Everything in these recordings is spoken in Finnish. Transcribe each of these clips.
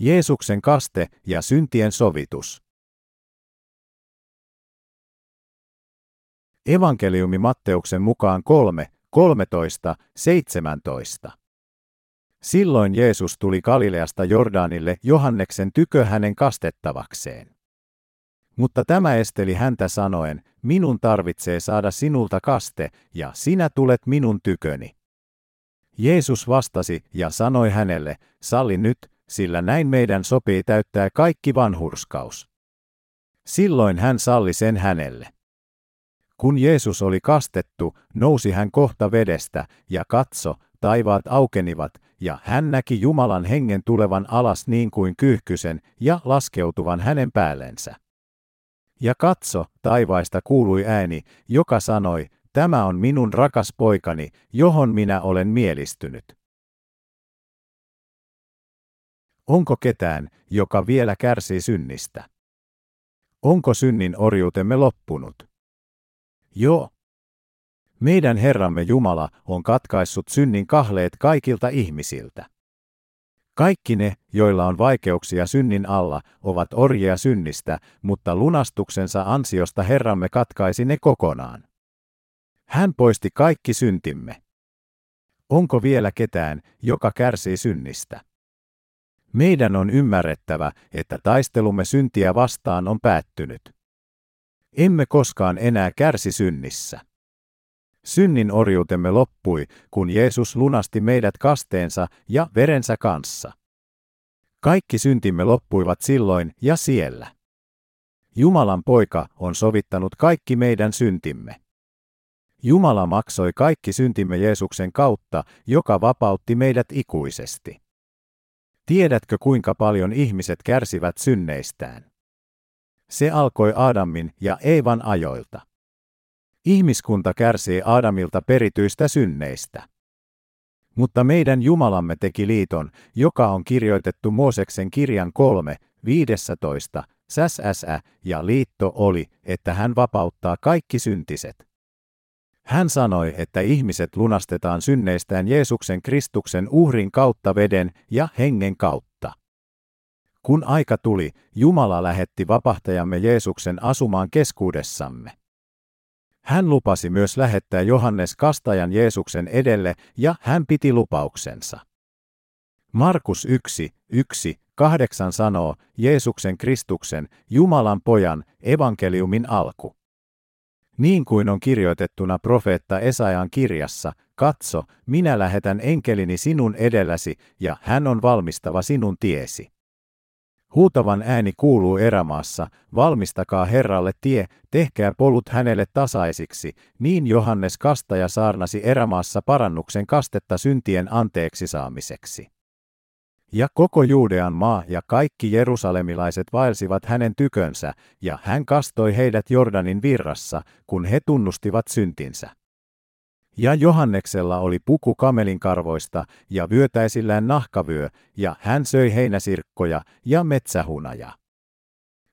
Jeesuksen kaste ja syntien sovitus. Evankeliumi Matteuksen mukaan 3, 13, 17. Silloin Jeesus tuli Galileasta Jordanille Johanneksen tykö hänen kastettavakseen. Mutta tämä esteli häntä sanoen, minun tarvitsee saada sinulta kaste, ja sinä tulet minun tyköni. Jeesus vastasi ja sanoi hänelle, salli nyt, sillä näin meidän sopii täyttää kaikki vanhurskaus. Silloin hän salli sen hänelle. Kun Jeesus oli kastettu, nousi hän kohta vedestä, ja katso, taivaat aukenivat, ja hän näki Jumalan hengen tulevan alas niin kuin kyyhkysen ja laskeutuvan hänen päällensä. Ja katso, taivaista kuului ääni, joka sanoi, tämä on minun rakas poikani, johon minä olen mielistynyt. Onko ketään, joka vielä kärsii synnistä? Onko synnin orjuutemme loppunut? Joo. Meidän Herramme Jumala on katkaissut synnin kahleet kaikilta ihmisiltä. Kaikki ne, joilla on vaikeuksia synnin alla, ovat orjia synnistä, mutta lunastuksensa ansiosta Herramme katkaisi ne kokonaan. Hän poisti kaikki syntimme. Onko vielä ketään, joka kärsii synnistä? Meidän on ymmärrettävä, että taistelumme syntiä vastaan on päättynyt. Emme koskaan enää kärsi synnissä. Synnin orjuutemme loppui, kun Jeesus lunasti meidät kasteensa ja verensä kanssa. Kaikki syntimme loppuivat silloin ja siellä. Jumalan poika on sovittanut kaikki meidän syntimme. Jumala maksoi kaikki syntimme Jeesuksen kautta, joka vapautti meidät ikuisesti. Tiedätkö kuinka paljon ihmiset kärsivät synneistään? Se alkoi Adamin ja Eevan ajoilta. Ihmiskunta kärsii Adamilta perityistä synneistä. Mutta meidän Jumalamme teki liiton, joka on kirjoitettu Mooseksen kirjan 3, 15, säsä, ja liitto oli, että hän vapauttaa kaikki syntiset. Hän sanoi, että ihmiset lunastetaan synneistään Jeesuksen Kristuksen uhrin kautta veden ja hengen kautta. Kun aika tuli, Jumala lähetti vapahtajamme Jeesuksen asumaan keskuudessamme. Hän lupasi myös lähettää Johannes Kastajan Jeesuksen edelle ja hän piti lupauksensa. Markus 1, 1, 8 sanoo Jeesuksen Kristuksen, Jumalan pojan, evankeliumin alku. Niin kuin on kirjoitettuna profeetta Esajan kirjassa, katso, minä lähetän enkelini sinun edelläsi, ja hän on valmistava sinun tiesi. Huutavan ääni kuuluu erämaassa, valmistakaa Herralle tie, tehkää polut hänelle tasaisiksi, niin Johannes Kastaja saarnasi erämaassa parannuksen kastetta syntien anteeksi saamiseksi. Ja koko Juudean maa ja kaikki jerusalemilaiset vaelsivat hänen tykönsä, ja hän kastoi heidät Jordanin virrassa, kun he tunnustivat syntinsä. Ja Johanneksella oli puku kamelin karvoista ja vyötäisillään nahkavyö, ja hän söi heinäsirkkoja ja metsähunaja.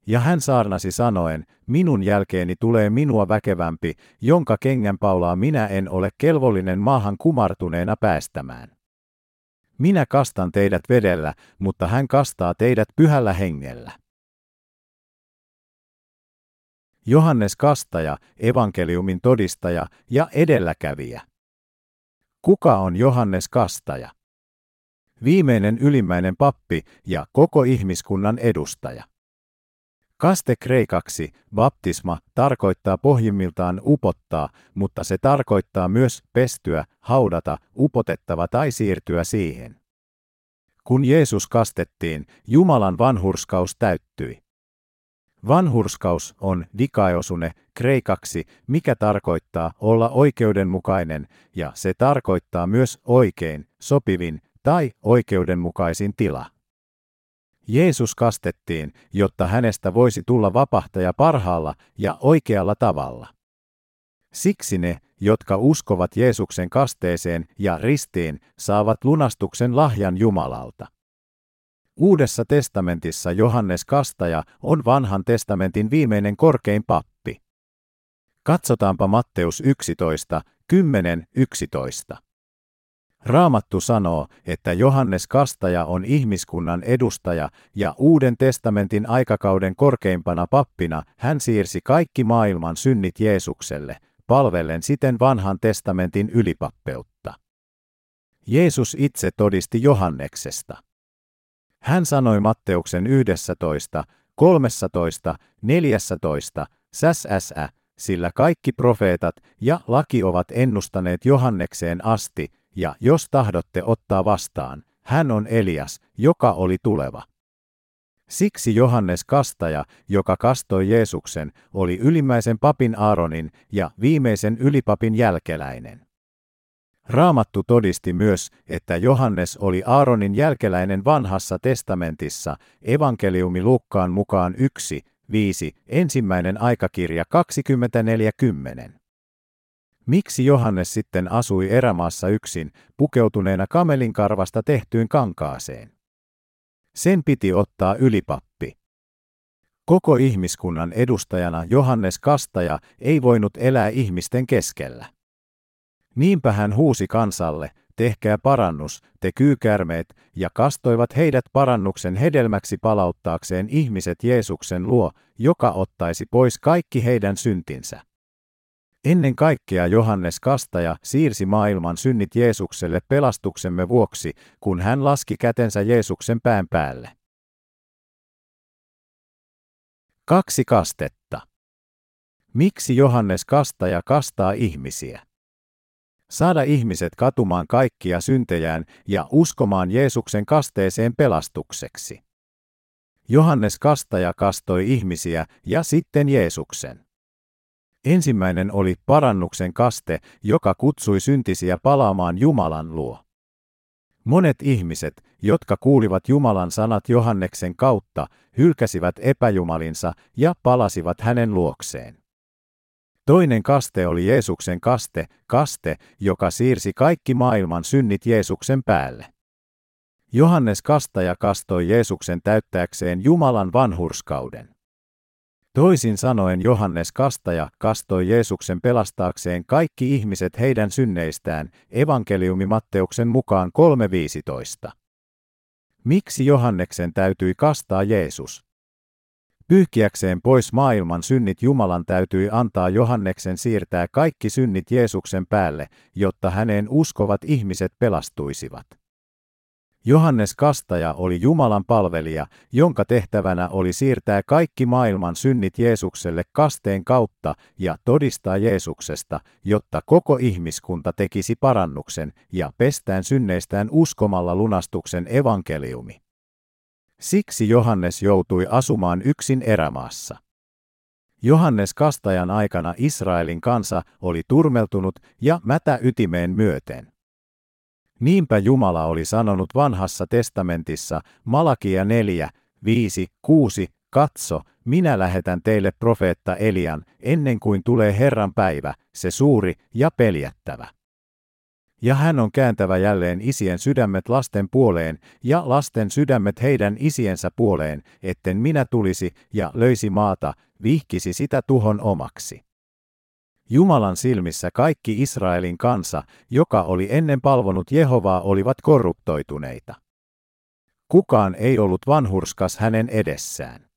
Ja hän saarnasi sanoen, minun jälkeeni tulee minua väkevämpi, jonka kengänpaulaa minä en ole kelvollinen maahan kumartuneena päästämään. Minä kastan teidät vedellä, mutta hän kastaa teidät pyhällä hengellä. Johannes Kastaja, evankeliumin todistaja ja edelläkävijä. Kuka on Johannes Kastaja? Viimeinen ylimmäinen pappi ja koko ihmiskunnan edustaja. Kaste kreikaksi, baptisma, tarkoittaa pohjimmiltaan upottaa, mutta se tarkoittaa myös pestyä, haudata, upotettava tai siirtyä siihen. Kun Jeesus kastettiin, Jumalan vanhurskaus täyttyi. Vanhurskaus on dikaosune kreikaksi, mikä tarkoittaa olla oikeudenmukainen, ja se tarkoittaa myös oikein, sopivin tai oikeudenmukaisin tila. Jeesus kastettiin, jotta hänestä voisi tulla vapahtaja parhaalla ja oikealla tavalla. Siksi ne, jotka uskovat Jeesuksen kasteeseen ja ristiin, saavat lunastuksen lahjan Jumalalta. Uudessa testamentissa Johannes Kastaja on vanhan testamentin viimeinen korkein pappi. Katsotaanpa Matteus 11, 10, 11. Raamattu sanoo, että Johannes Kastaja on ihmiskunnan edustaja ja Uuden testamentin aikakauden korkeimpana pappina hän siirsi kaikki maailman synnit Jeesukselle, palvellen siten vanhan testamentin ylipappeutta. Jeesus itse todisti Johanneksesta. Hän sanoi Matteuksen 11, 13, 14, säsä, sillä kaikki profeetat ja laki ovat ennustaneet Johannekseen asti, ja jos tahdotte ottaa vastaan, hän on Elias, joka oli tuleva. Siksi Johannes Kastaja, joka kastoi Jeesuksen, oli ylimmäisen papin Aaronin ja viimeisen ylipapin jälkeläinen. Raamattu todisti myös, että Johannes oli Aaronin jälkeläinen vanhassa testamentissa, evankeliumi Lukkaan mukaan 1, 5, ensimmäinen aikakirja 24.10. Miksi Johannes sitten asui erämaassa yksin, pukeutuneena kamelin karvasta tehtyyn kankaaseen? Sen piti ottaa ylipappi. Koko ihmiskunnan edustajana Johannes Kastaja ei voinut elää ihmisten keskellä. Niinpä hän huusi kansalle, tehkää parannus, te kyykärmeet, ja kastoivat heidät parannuksen hedelmäksi palauttaakseen ihmiset Jeesuksen luo, joka ottaisi pois kaikki heidän syntinsä. Ennen kaikkea Johannes Kastaja siirsi maailman synnit Jeesukselle pelastuksemme vuoksi, kun hän laski kätensä Jeesuksen pään päälle. Kaksi kastetta. Miksi Johannes Kastaja kastaa ihmisiä? Saada ihmiset katumaan kaikkia syntejään ja uskomaan Jeesuksen kasteeseen pelastukseksi. Johannes Kastaja kastoi ihmisiä ja sitten Jeesuksen. Ensimmäinen oli parannuksen kaste, joka kutsui syntisiä palaamaan Jumalan luo. Monet ihmiset, jotka kuulivat Jumalan sanat Johanneksen kautta, hylkäsivät epäjumalinsa ja palasivat hänen luokseen. Toinen kaste oli Jeesuksen kaste, kaste, joka siirsi kaikki maailman synnit Jeesuksen päälle. Johannes kastaja kastoi Jeesuksen täyttääkseen Jumalan vanhurskauden. Toisin sanoen Johannes Kastaja kastoi Jeesuksen pelastaakseen kaikki ihmiset heidän synneistään, evankeliumi Matteuksen mukaan 3.15. Miksi Johanneksen täytyi kastaa Jeesus? Pyyhkiäkseen pois maailman synnit Jumalan täytyi antaa Johanneksen siirtää kaikki synnit Jeesuksen päälle, jotta häneen uskovat ihmiset pelastuisivat. Johannes Kastaja oli Jumalan palvelija, jonka tehtävänä oli siirtää kaikki maailman synnit Jeesukselle kasteen kautta ja todistaa Jeesuksesta, jotta koko ihmiskunta tekisi parannuksen ja pestään synneistään uskomalla lunastuksen evankeliumi. Siksi Johannes joutui asumaan yksin erämaassa. Johannes Kastajan aikana Israelin kansa oli turmeltunut ja mätä ytimeen myöten. Niinpä Jumala oli sanonut vanhassa testamentissa, Malakia 4, 5, 6, katso, minä lähetän teille profeetta Elian, ennen kuin tulee Herran päivä, se suuri ja peljättävä. Ja hän on kääntävä jälleen isien sydämet lasten puoleen, ja lasten sydämet heidän isiensä puoleen, etten minä tulisi ja löisi maata, vihkisi sitä tuhon omaksi. Jumalan silmissä kaikki Israelin kansa, joka oli ennen palvonut Jehovaa, olivat korruptoituneita. Kukaan ei ollut vanhurskas hänen edessään.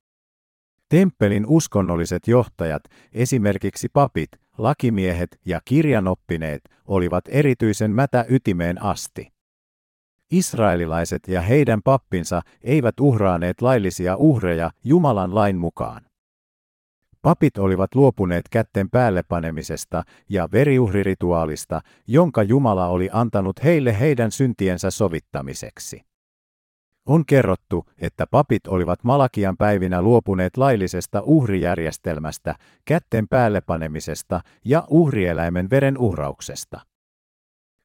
Temppelin uskonnolliset johtajat, esimerkiksi papit, lakimiehet ja kirjanoppineet, olivat erityisen mätä ytimeen asti. Israelilaiset ja heidän pappinsa eivät uhraaneet laillisia uhreja Jumalan lain mukaan. Papit olivat luopuneet kätten päälle panemisesta ja veriuhrirituaalista, jonka Jumala oli antanut heille heidän syntiensä sovittamiseksi. On kerrottu, että papit olivat Malakian päivinä luopuneet laillisesta uhrijärjestelmästä, kätten päälle panemisesta ja uhrieläimen veren uhrauksesta.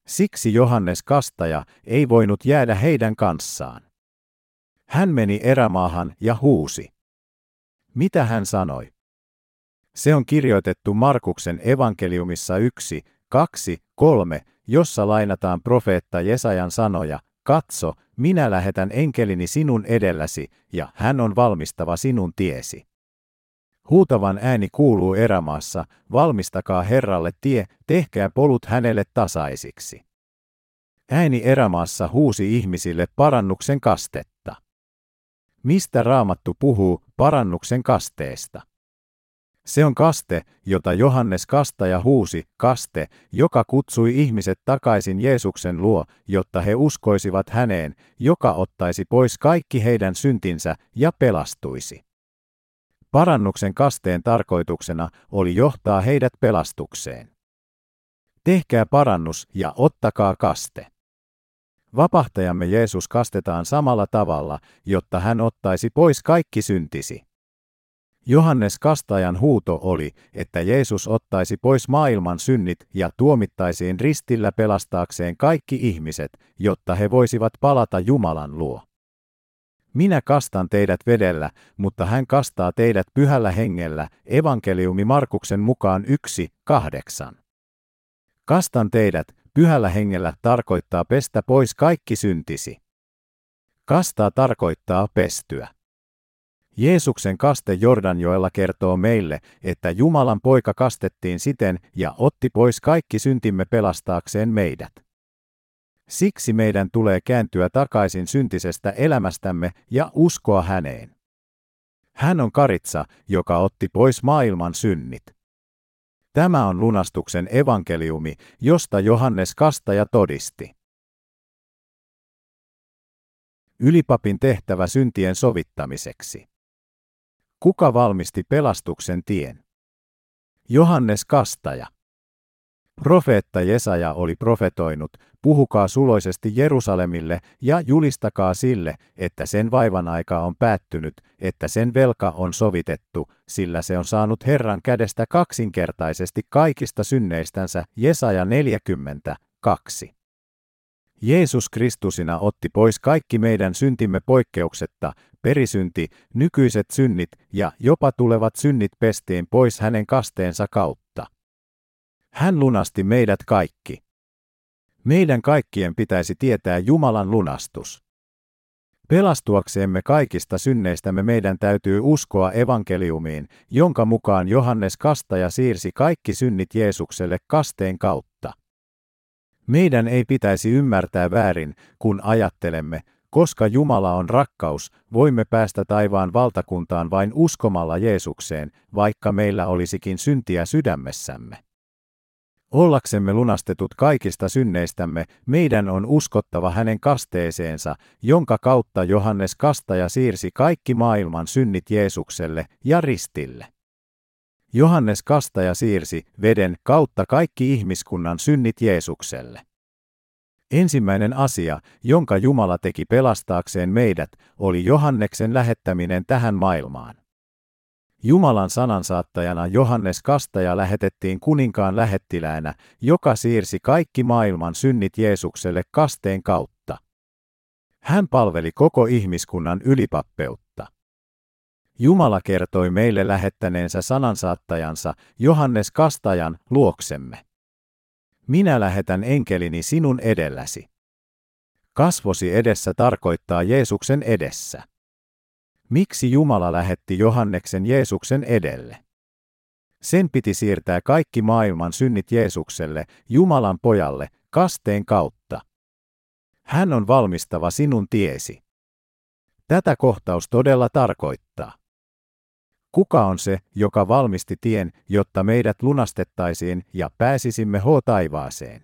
Siksi Johannes Kastaja ei voinut jäädä heidän kanssaan. Hän meni erämaahan ja huusi. Mitä hän sanoi? Se on kirjoitettu Markuksen evankeliumissa 1, 2, 3, jossa lainataan profeetta Jesajan sanoja, Katso, minä lähetän enkelini sinun edelläsi, ja hän on valmistava sinun tiesi. Huutavan ääni kuuluu erämaassa, valmistakaa Herralle tie, tehkää polut hänelle tasaisiksi. Ääni erämaassa huusi ihmisille parannuksen kastetta. Mistä raamattu puhuu parannuksen kasteesta? Se on kaste, jota Johannes kastaja huusi, kaste, joka kutsui ihmiset takaisin Jeesuksen luo, jotta he uskoisivat häneen, joka ottaisi pois kaikki heidän syntinsä ja pelastuisi. Parannuksen kasteen tarkoituksena oli johtaa heidät pelastukseen. Tehkää parannus ja ottakaa kaste. Vapahtajamme Jeesus kastetaan samalla tavalla, jotta hän ottaisi pois kaikki syntisi. Johannes Kastajan huuto oli, että Jeesus ottaisi pois maailman synnit ja tuomittaisiin ristillä pelastaakseen kaikki ihmiset, jotta he voisivat palata Jumalan luo. Minä kastan teidät vedellä, mutta hän kastaa teidät pyhällä hengellä, evankeliumi Markuksen mukaan 1, 8. Kastan teidät, pyhällä hengellä tarkoittaa pestä pois kaikki syntisi. Kastaa tarkoittaa pestyä. Jeesuksen kaste Jordanjoella kertoo meille, että Jumalan poika kastettiin siten ja otti pois kaikki syntimme pelastaakseen meidät. Siksi meidän tulee kääntyä takaisin syntisestä elämästämme ja uskoa häneen. Hän on karitsa, joka otti pois maailman synnit. Tämä on lunastuksen evankeliumi, josta Johannes Kastaja todisti. Ylipapin tehtävä syntien sovittamiseksi. Kuka valmisti pelastuksen tien? Johannes Kastaja. Profeetta Jesaja oli profetoinut, puhukaa suloisesti Jerusalemille ja julistakaa sille, että sen vaivan aika on päättynyt, että sen velka on sovitettu, sillä se on saanut Herran kädestä kaksinkertaisesti kaikista synneistänsä Jesaja 40, 2. Jeesus Kristusina otti pois kaikki meidän syntimme poikkeuksetta, perisynti, nykyiset synnit ja jopa tulevat synnit pestiin pois hänen kasteensa kautta. Hän lunasti meidät kaikki. Meidän kaikkien pitäisi tietää Jumalan lunastus. Pelastuakseemme kaikista synneistämme meidän täytyy uskoa evankeliumiin, jonka mukaan Johannes Kastaja siirsi kaikki synnit Jeesukselle kasteen kautta. Meidän ei pitäisi ymmärtää väärin, kun ajattelemme, koska Jumala on rakkaus, voimme päästä taivaan valtakuntaan vain uskomalla Jeesukseen, vaikka meillä olisikin syntiä sydämessämme. Ollaksemme lunastetut kaikista synneistämme, meidän on uskottava hänen kasteeseensa, jonka kautta Johannes Kastaja siirsi kaikki maailman synnit Jeesukselle ja ristille. Johannes Kastaja siirsi veden kautta kaikki ihmiskunnan synnit Jeesukselle. Ensimmäinen asia, jonka Jumala teki pelastaakseen meidät, oli Johanneksen lähettäminen tähän maailmaan. Jumalan sanansaattajana Johannes Kastaja lähetettiin kuninkaan lähettiläänä, joka siirsi kaikki maailman synnit Jeesukselle kasteen kautta. Hän palveli koko ihmiskunnan ylipappeutta. Jumala kertoi meille lähettäneensä sanansaattajansa Johannes Kastajan luoksemme. Minä lähetän enkelini sinun edelläsi. Kasvosi edessä tarkoittaa Jeesuksen edessä. Miksi Jumala lähetti Johanneksen Jeesuksen edelle? Sen piti siirtää kaikki maailman synnit Jeesukselle, Jumalan pojalle, kasteen kautta. Hän on valmistava sinun tiesi. Tätä kohtaus todella tarkoittaa. Kuka on se, joka valmisti tien, jotta meidät lunastettaisiin ja pääsisimme H-taivaaseen?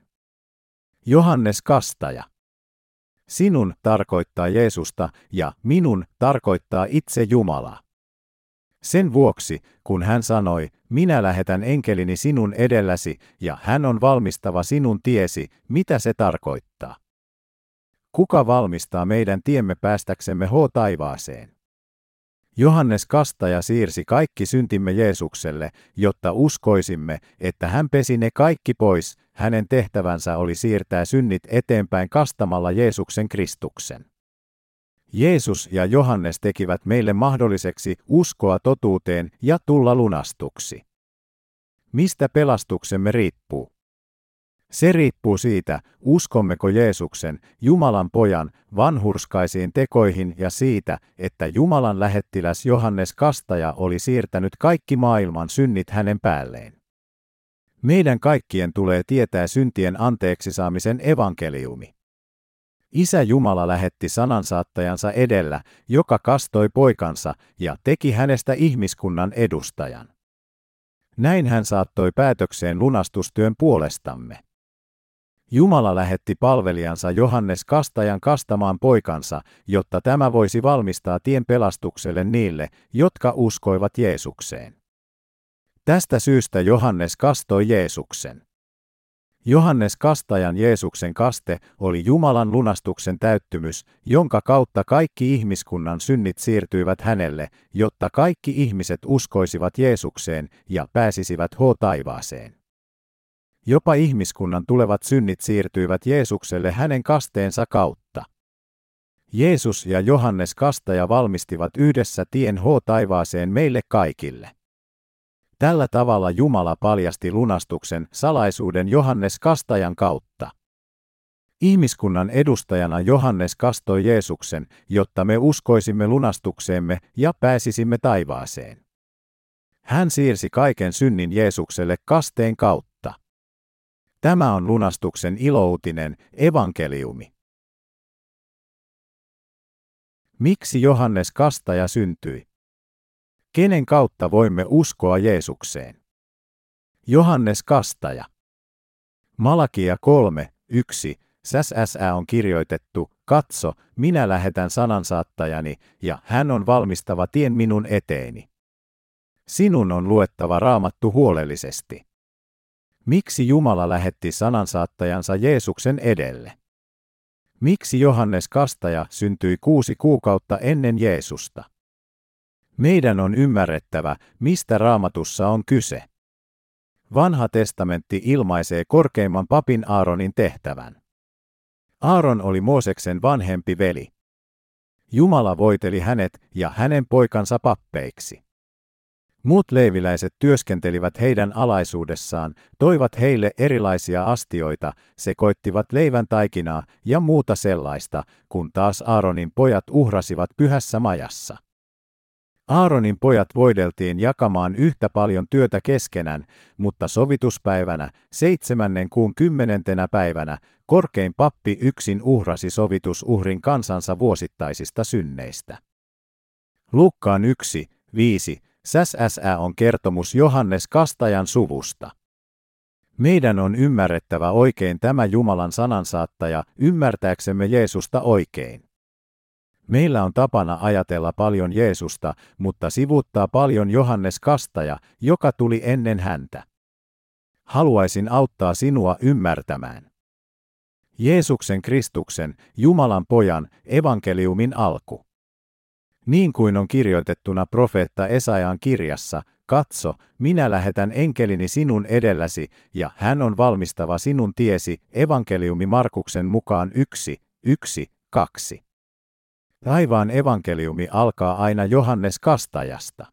Johannes Kastaja. Sinun tarkoittaa Jeesusta ja minun tarkoittaa itse Jumalaa. Sen vuoksi, kun hän sanoi, minä lähetän enkelini sinun edelläsi ja hän on valmistava sinun tiesi, mitä se tarkoittaa? Kuka valmistaa meidän tiemme päästäksemme H-taivaaseen? Johannes Kastaja siirsi kaikki syntimme Jeesukselle, jotta uskoisimme, että hän pesi ne kaikki pois, hänen tehtävänsä oli siirtää synnit eteenpäin kastamalla Jeesuksen Kristuksen. Jeesus ja Johannes tekivät meille mahdolliseksi uskoa totuuteen ja tulla lunastuksi. Mistä pelastuksemme riippuu? Se riippuu siitä, uskommeko Jeesuksen, Jumalan pojan, vanhurskaisiin tekoihin ja siitä, että Jumalan lähettiläs Johannes Kastaja oli siirtänyt kaikki maailman synnit hänen päälleen. Meidän kaikkien tulee tietää syntien anteeksi saamisen evankeliumi. Isä Jumala lähetti sanansaattajansa edellä, joka kastoi poikansa ja teki hänestä ihmiskunnan edustajan. Näin hän saattoi päätökseen lunastustyön puolestamme. Jumala lähetti palvelijansa Johannes Kastajan kastamaan poikansa, jotta tämä voisi valmistaa tien pelastukselle niille, jotka uskoivat Jeesukseen. Tästä syystä Johannes kastoi Jeesuksen. Johannes Kastajan Jeesuksen kaste oli Jumalan lunastuksen täyttymys, jonka kautta kaikki ihmiskunnan synnit siirtyivät hänelle, jotta kaikki ihmiset uskoisivat Jeesukseen ja pääsisivät H-taivaaseen. Jopa ihmiskunnan tulevat synnit siirtyivät Jeesukselle hänen kasteensa kautta. Jeesus ja Johannes Kastaja valmistivat yhdessä tien H-taivaaseen meille kaikille. Tällä tavalla Jumala paljasti lunastuksen salaisuuden Johannes Kastajan kautta. Ihmiskunnan edustajana Johannes kastoi Jeesuksen, jotta me uskoisimme lunastukseemme ja pääsisimme taivaaseen. Hän siirsi kaiken synnin Jeesukselle kasteen kautta. Tämä on lunastuksen iloutinen, evankeliumi. Miksi Johannes Kastaja syntyi? Kenen kautta voimme uskoa Jeesukseen? Johannes Kastaja. Malakia 3, 1. SSA on kirjoitettu, katso, minä lähetän sanansaattajani, ja hän on valmistava tien minun eteeni. Sinun on luettava raamattu huolellisesti. Miksi Jumala lähetti sanansaattajansa Jeesuksen edelle? Miksi Johannes Kastaja syntyi kuusi kuukautta ennen Jeesusta? Meidän on ymmärrettävä, mistä raamatussa on kyse. Vanha testamentti ilmaisee korkeimman papin Aaronin tehtävän. Aaron oli Mooseksen vanhempi veli. Jumala voiteli hänet ja hänen poikansa pappeiksi. Muut leiviläiset työskentelivät heidän alaisuudessaan, toivat heille erilaisia astioita, sekoittivat leivän taikinaa ja muuta sellaista, kun taas Aaronin pojat uhrasivat pyhässä majassa. Aaronin pojat voideltiin jakamaan yhtä paljon työtä keskenään, mutta sovituspäivänä, seitsemännen kuun kymmenentenä päivänä, korkein pappi yksin uhrasi sovitusuhrin kansansa vuosittaisista synneistä. Lukkaan 1, 5, SSA on kertomus Johannes Kastajan suvusta. Meidän on ymmärrettävä oikein tämä Jumalan sanansaattaja, ymmärtääksemme Jeesusta oikein. Meillä on tapana ajatella paljon Jeesusta, mutta sivuttaa paljon Johannes Kastaja, joka tuli ennen häntä. Haluaisin auttaa sinua ymmärtämään. Jeesuksen Kristuksen, Jumalan pojan, evankeliumin alku. Niin kuin on kirjoitettuna profeetta Esajan kirjassa, katso, minä lähetän enkelini sinun edelläsi, ja hän on valmistava sinun tiesi, evankeliumi Markuksen mukaan yksi, yksi, kaksi. Taivaan evankeliumi alkaa aina Johannes Kastajasta.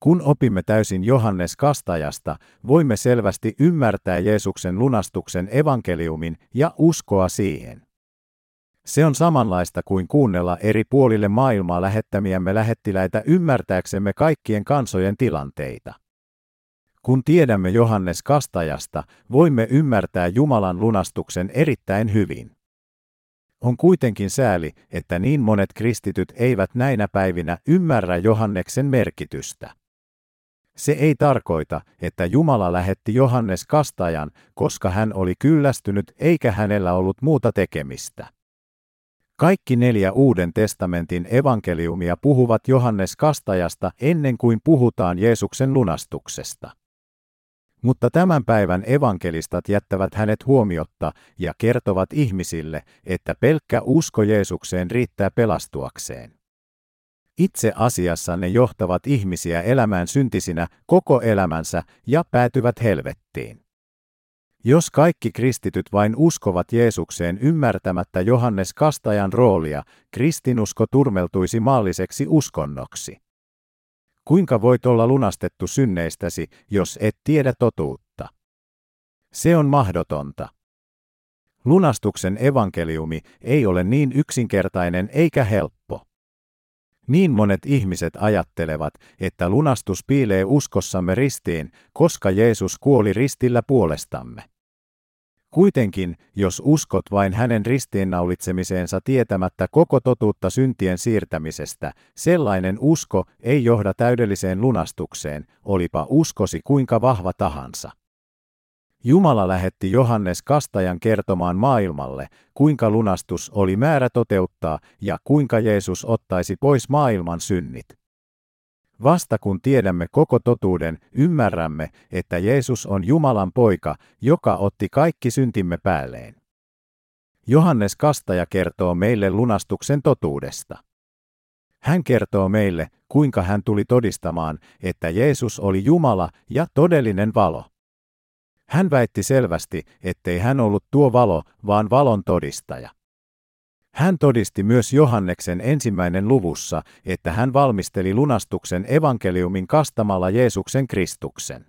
Kun opimme täysin Johannes Kastajasta, voimme selvästi ymmärtää Jeesuksen lunastuksen evankeliumin ja uskoa siihen. Se on samanlaista kuin kuunnella eri puolille maailmaa lähettämiämme lähettiläitä ymmärtääksemme kaikkien kansojen tilanteita. Kun tiedämme Johannes Kastajasta, voimme ymmärtää Jumalan lunastuksen erittäin hyvin. On kuitenkin sääli, että niin monet kristityt eivät näinä päivinä ymmärrä Johanneksen merkitystä. Se ei tarkoita, että Jumala lähetti Johannes kastajan, koska hän oli kyllästynyt eikä hänellä ollut muuta tekemistä. Kaikki neljä Uuden testamentin evankeliumia puhuvat Johannes kastajasta ennen kuin puhutaan Jeesuksen lunastuksesta. Mutta tämän päivän evankelistat jättävät hänet huomiotta ja kertovat ihmisille, että pelkkä usko Jeesukseen riittää pelastuakseen. Itse asiassa ne johtavat ihmisiä elämään syntisinä koko elämänsä ja päätyvät helvettiin. Jos kaikki kristityt vain uskovat Jeesukseen ymmärtämättä Johannes Kastajan roolia, kristinusko turmeltuisi maalliseksi uskonnoksi. Kuinka voit olla lunastettu synneistäsi, jos et tiedä totuutta? Se on mahdotonta. Lunastuksen evankeliumi ei ole niin yksinkertainen eikä helppo. Niin monet ihmiset ajattelevat, että lunastus piilee uskossamme ristiin, koska Jeesus kuoli ristillä puolestamme. Kuitenkin, jos uskot vain hänen ristiinnaulitsemiseensa tietämättä koko totuutta syntien siirtämisestä, sellainen usko ei johda täydelliseen lunastukseen, olipa uskosi kuinka vahva tahansa. Jumala lähetti Johannes Kastajan kertomaan maailmalle, kuinka lunastus oli määrä toteuttaa ja kuinka Jeesus ottaisi pois maailman synnit. Vasta kun tiedämme koko totuuden, ymmärrämme, että Jeesus on Jumalan poika, joka otti kaikki syntimme päälleen. Johannes Kastaja kertoo meille lunastuksen totuudesta. Hän kertoo meille, kuinka hän tuli todistamaan, että Jeesus oli Jumala ja todellinen valo. Hän väitti selvästi, ettei hän ollut tuo valo, vaan valon todistaja. Hän todisti myös Johanneksen ensimmäinen luvussa, että hän valmisteli lunastuksen evankeliumin kastamalla Jeesuksen Kristuksen.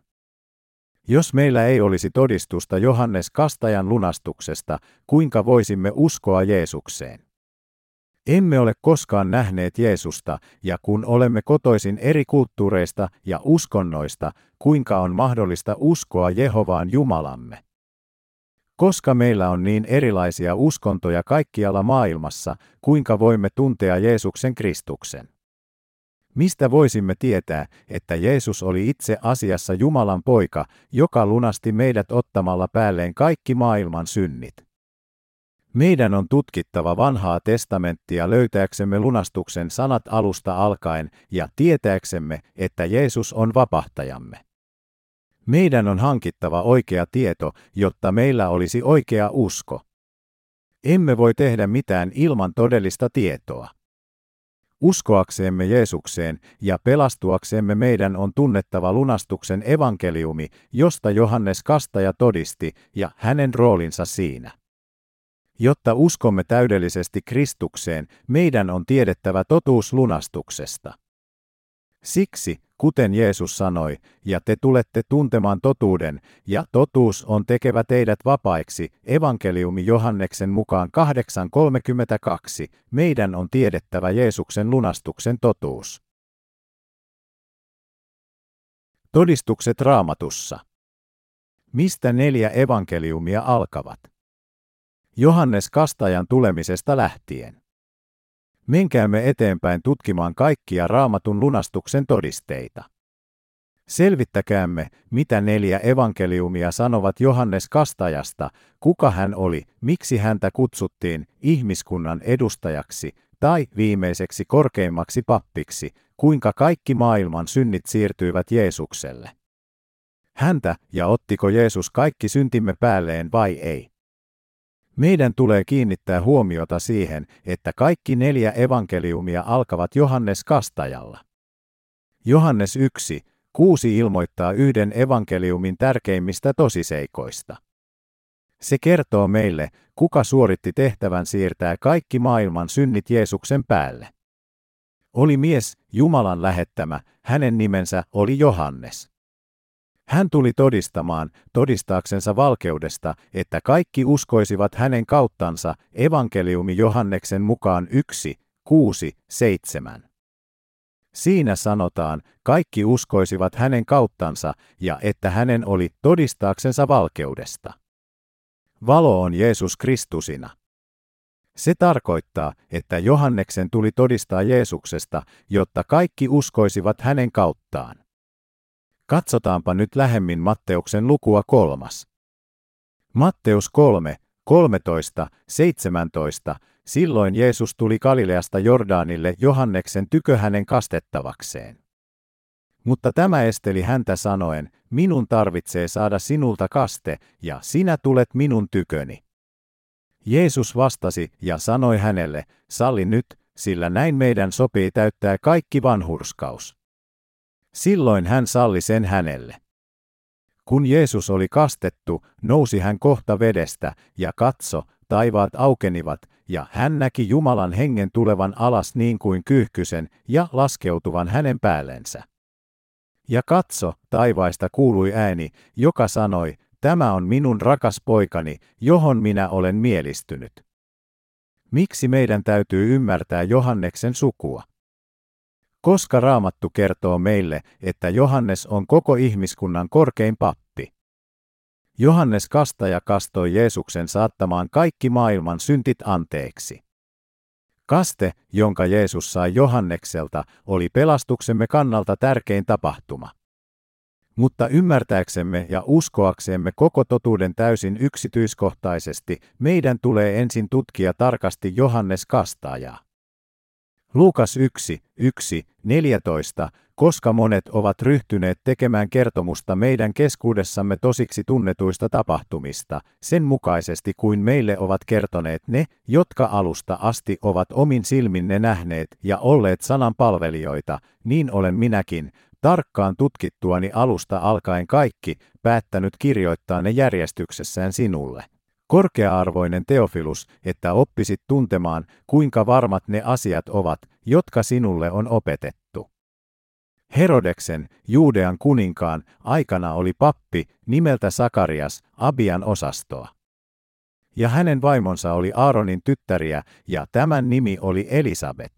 Jos meillä ei olisi todistusta Johannes Kastajan lunastuksesta, kuinka voisimme uskoa Jeesukseen? Emme ole koskaan nähneet Jeesusta, ja kun olemme kotoisin eri kulttuureista ja uskonnoista, kuinka on mahdollista uskoa Jehovaan Jumalamme? Koska meillä on niin erilaisia uskontoja kaikkialla maailmassa, kuinka voimme tuntea Jeesuksen Kristuksen? Mistä voisimme tietää, että Jeesus oli itse asiassa Jumalan poika, joka lunasti meidät ottamalla päälleen kaikki maailman synnit? Meidän on tutkittava vanhaa testamenttia löytääksemme lunastuksen sanat alusta alkaen ja tietääksemme, että Jeesus on vapahtajamme. Meidän on hankittava oikea tieto, jotta meillä olisi oikea usko. Emme voi tehdä mitään ilman todellista tietoa. Uskoaksemme Jeesukseen ja pelastuaksemme meidän on tunnettava lunastuksen evankeliumi, josta Johannes Kastaja todisti, ja hänen roolinsa siinä. Jotta uskomme täydellisesti Kristukseen, meidän on tiedettävä totuus lunastuksesta. Siksi, kuten Jeesus sanoi, ja te tulette tuntemaan totuuden, ja totuus on tekevä teidät vapaiksi, evankeliumi Johanneksen mukaan 8.32, meidän on tiedettävä Jeesuksen lunastuksen totuus. Todistukset raamatussa. Mistä neljä evankeliumia alkavat? Johannes Kastajan tulemisesta lähtien. Menkäämme eteenpäin tutkimaan kaikkia raamatun lunastuksen todisteita. Selvittäkäämme, mitä neljä evankeliumia sanovat Johannes Kastajasta, kuka hän oli, miksi häntä kutsuttiin ihmiskunnan edustajaksi tai viimeiseksi korkeimmaksi pappiksi, kuinka kaikki maailman synnit siirtyivät Jeesukselle. Häntä ja ottiko Jeesus kaikki syntimme päälleen vai ei? Meidän tulee kiinnittää huomiota siihen, että kaikki neljä evankeliumia alkavat Johannes Kastajalla. Johannes 1, 6 ilmoittaa yhden evankeliumin tärkeimmistä tosiseikoista. Se kertoo meille, kuka suoritti tehtävän siirtää kaikki maailman synnit Jeesuksen päälle. Oli mies, Jumalan lähettämä, hänen nimensä oli Johannes. Hän tuli todistamaan, todistaaksensa valkeudesta, että kaikki uskoisivat hänen kauttansa, evankeliumi Johanneksen mukaan 1, 6, 7. Siinä sanotaan, kaikki uskoisivat hänen kauttansa ja että hänen oli todistaaksensa valkeudesta. Valo on Jeesus Kristusina. Se tarkoittaa, että Johanneksen tuli todistaa Jeesuksesta, jotta kaikki uskoisivat hänen kauttaan. Katsotaanpa nyt lähemmin Matteuksen lukua kolmas. Matteus 3, 13, 17. Silloin Jeesus tuli Galileasta Jordaanille Johanneksen tykö hänen kastettavakseen. Mutta tämä esteli häntä sanoen, minun tarvitsee saada sinulta kaste, ja sinä tulet minun tyköni. Jeesus vastasi ja sanoi hänelle, salli nyt, sillä näin meidän sopii täyttää kaikki vanhurskaus. Silloin hän salli sen hänelle. Kun Jeesus oli kastettu, nousi hän kohta vedestä, ja katso, taivaat aukenivat, ja hän näki Jumalan hengen tulevan alas niin kuin kyyhkysen, ja laskeutuvan hänen päällensä. Ja katso, taivaista kuului ääni, joka sanoi, tämä on minun rakas poikani, johon minä olen mielistynyt. Miksi meidän täytyy ymmärtää Johanneksen sukua? Koska raamattu kertoo meille, että Johannes on koko ihmiskunnan korkein pappi. Johannes Kastaja kastoi Jeesuksen saattamaan kaikki maailman syntit anteeksi. Kaste, jonka Jeesus sai Johannekselta, oli pelastuksemme kannalta tärkein tapahtuma. Mutta ymmärtääksemme ja uskoaksemme koko totuuden täysin yksityiskohtaisesti, meidän tulee ensin tutkia tarkasti Johannes Kastajaa. Luukas 1, 1, 14, koska monet ovat ryhtyneet tekemään kertomusta meidän keskuudessamme tosiksi tunnetuista tapahtumista, sen mukaisesti kuin meille ovat kertoneet ne, jotka alusta asti ovat omin silminne nähneet ja olleet sanan palvelijoita, niin olen minäkin, tarkkaan tutkittuani alusta alkaen kaikki, päättänyt kirjoittaa ne järjestyksessään sinulle. Korkea-arvoinen Teofilus, että oppisit tuntemaan, kuinka varmat ne asiat ovat, jotka sinulle on opetettu. Herodeksen, Juudean kuninkaan, aikana oli pappi, nimeltä Sakarias, Abian osastoa. Ja hänen vaimonsa oli Aaronin tyttäriä, ja tämän nimi oli Elisabet.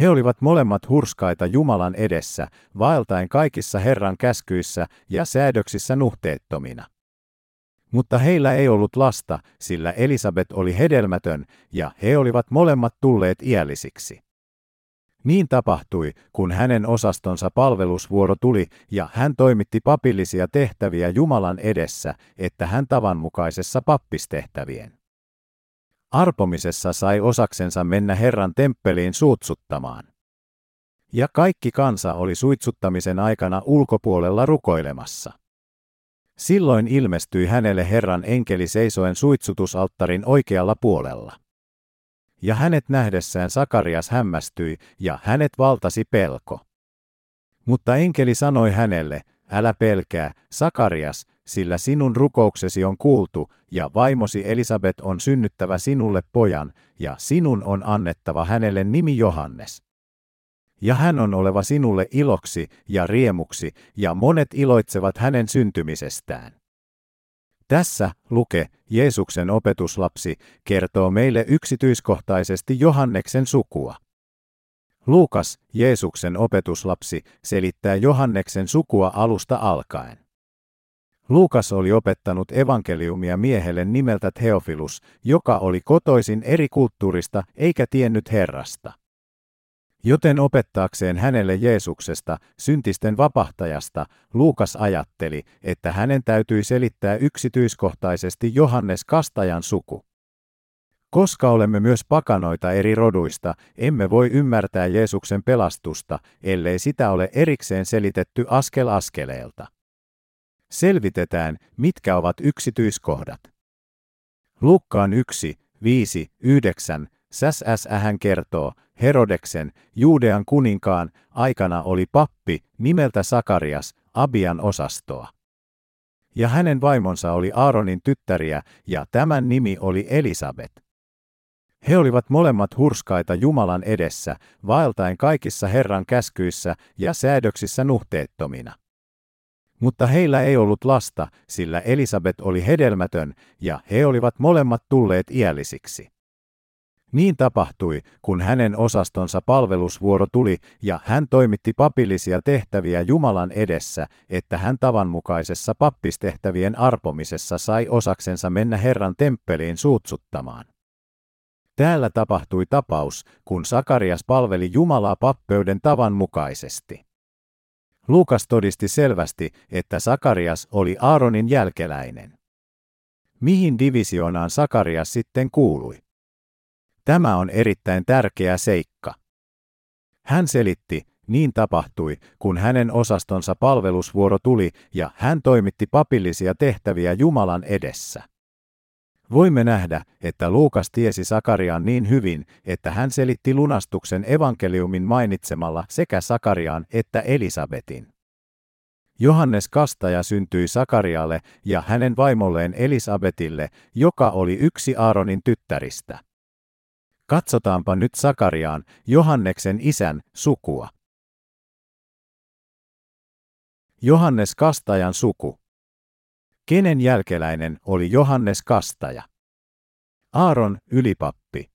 He olivat molemmat hurskaita Jumalan edessä, vaeltaen kaikissa Herran käskyissä ja säädöksissä nuhteettomina. Mutta heillä ei ollut lasta, sillä Elisabet oli hedelmätön, ja he olivat molemmat tulleet iällisiksi. Niin tapahtui, kun hänen osastonsa palvelusvuoro tuli ja hän toimitti papillisia tehtäviä Jumalan edessä, että hän tavanmukaisessa pappistehtävien. Arpomisessa sai osaksensa mennä Herran temppeliin suutsuttamaan. Ja kaikki kansa oli suitsuttamisen aikana ulkopuolella rukoilemassa. Silloin ilmestyi hänelle Herran enkeli seisoen suitsutusalttarin oikealla puolella. Ja hänet nähdessään Sakarias hämmästyi, ja hänet valtasi pelko. Mutta enkeli sanoi hänelle, älä pelkää, Sakarias, sillä sinun rukouksesi on kuultu, ja vaimosi Elisabet on synnyttävä sinulle pojan, ja sinun on annettava hänelle nimi Johannes. Ja hän on oleva sinulle iloksi ja riemuksi, ja monet iloitsevat hänen syntymisestään. Tässä luke, Jeesuksen opetuslapsi, kertoo meille yksityiskohtaisesti Johanneksen sukua. Luukas, Jeesuksen opetuslapsi, selittää Johanneksen sukua alusta alkaen. Luukas oli opettanut evankeliumia miehelle nimeltä Theophilus, joka oli kotoisin eri kulttuurista eikä tiennyt Herrasta. Joten opettaakseen hänelle Jeesuksesta, syntisten vapahtajasta, Luukas ajatteli, että hänen täytyi selittää yksityiskohtaisesti Johannes Kastajan suku. Koska olemme myös pakanoita eri roduista, emme voi ymmärtää Jeesuksen pelastusta, ellei sitä ole erikseen selitetty askel askeleelta. Selvitetään, mitkä ovat yksityiskohdat. Lukkaan 1, 5, 9, SSS hän kertoo, Herodeksen, Juudean kuninkaan, aikana oli pappi, nimeltä Sakarias, Abian osastoa. Ja hänen vaimonsa oli Aaronin tyttäriä, ja tämän nimi oli Elisabet. He olivat molemmat hurskaita Jumalan edessä, vaeltaen kaikissa Herran käskyissä ja säädöksissä nuhteettomina. Mutta heillä ei ollut lasta, sillä Elisabet oli hedelmätön, ja he olivat molemmat tulleet iällisiksi. Niin tapahtui, kun hänen osastonsa palvelusvuoro tuli ja hän toimitti papillisia tehtäviä Jumalan edessä, että hän tavanmukaisessa pappistehtävien arpomisessa sai osaksensa mennä Herran temppeliin suutsuttamaan. Täällä tapahtui tapaus, kun Sakarias palveli Jumalaa pappeuden tavan mukaisesti. Luukas todisti selvästi, että Sakarias oli Aaronin jälkeläinen. Mihin divisioonaan Sakarias sitten kuului? Tämä on erittäin tärkeä seikka. Hän selitti, niin tapahtui, kun hänen osastonsa palvelusvuoro tuli ja hän toimitti papillisia tehtäviä Jumalan edessä. Voimme nähdä, että Luukas tiesi Sakariaan niin hyvin, että hän selitti lunastuksen evankeliumin mainitsemalla sekä Sakariaan että Elisabetin. Johannes Kastaja syntyi Sakarialle ja hänen vaimolleen Elisabetille, joka oli yksi Aaronin tyttäristä. Katsotaanpa nyt Sakariaan, Johanneksen isän, sukua. Johannes Kastajan suku. Kenen jälkeläinen oli Johannes Kastaja? Aaron, ylipappi.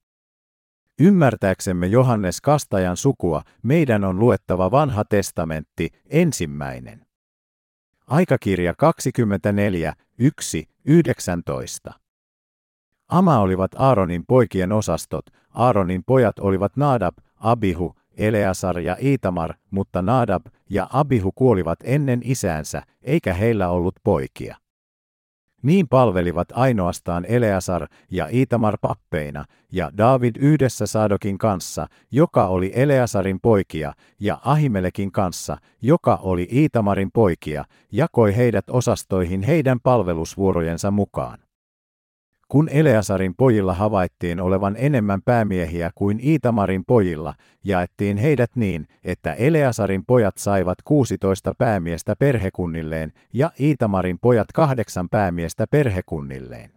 Ymmärtääksemme Johannes Kastajan sukua, meidän on luettava vanha testamentti, ensimmäinen. Aikakirja 24, 1, 19. Ama olivat Aaronin poikien osastot, Aaronin pojat olivat Nadab, Abihu, Eleasar ja Itamar, mutta Nadab ja Abihu kuolivat ennen isäänsä, eikä heillä ollut poikia. Niin palvelivat ainoastaan Eleasar ja Itamar pappeina, ja David yhdessä Sadokin kanssa, joka oli Eleasarin poikia, ja Ahimelekin kanssa, joka oli Itamarin poikia, jakoi heidät osastoihin heidän palvelusvuorojensa mukaan. Kun Eleasarin pojilla havaittiin olevan enemmän päämiehiä kuin Iitamarin pojilla, jaettiin heidät niin, että Eleasarin pojat saivat 16 päämiestä perhekunnilleen ja Iitamarin pojat kahdeksan päämiestä perhekunnilleen.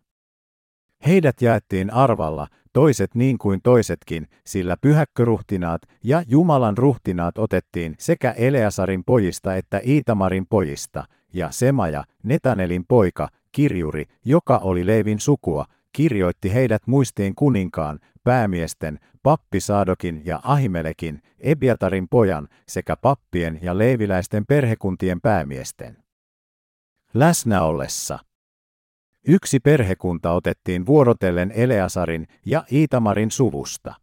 Heidät jaettiin arvalla, toiset niin kuin toisetkin, sillä pyhäkköruhtinaat ja Jumalan ruhtinaat otettiin sekä Eleasarin pojista että Iitamarin pojista, ja Semaja, Netanelin poika, kirjuri, joka oli Leivin sukua, kirjoitti heidät muistiin kuninkaan, päämiesten, pappi Saadokin ja Ahimelekin, Ebiatarin pojan sekä pappien ja leiviläisten perhekuntien päämiesten. Läsnä ollessa. Yksi perhekunta otettiin vuorotellen Eleasarin ja Iitamarin suvusta.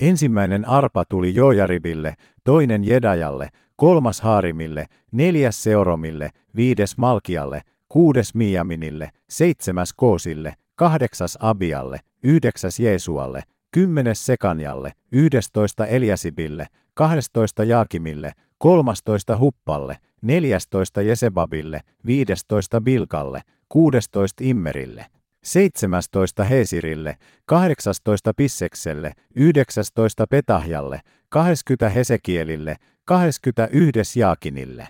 Ensimmäinen arpa tuli Jojaribille, toinen Jedajalle, kolmas Haarimille, neljäs Seoromille, viides Malkialle, kuudes Miaminille, seitsemäs Koosille, kahdeksas Abialle, yhdeksäs Jeesualle, kymmenes Sekanjalle, yhdestoista Eliasibille, kahdestoista Jaakimille, kolmastoista Huppalle, neljästoista Jesebabille, viidestoista Bilkalle, kuudestoista Immerille, seitsemästoista Hesirille, kahdeksastoista Pissekselle, yhdeksästoista Petahjalle, kahdeskymmentä Hesekielille, kahdeskymmentäyhdes Jaakinille.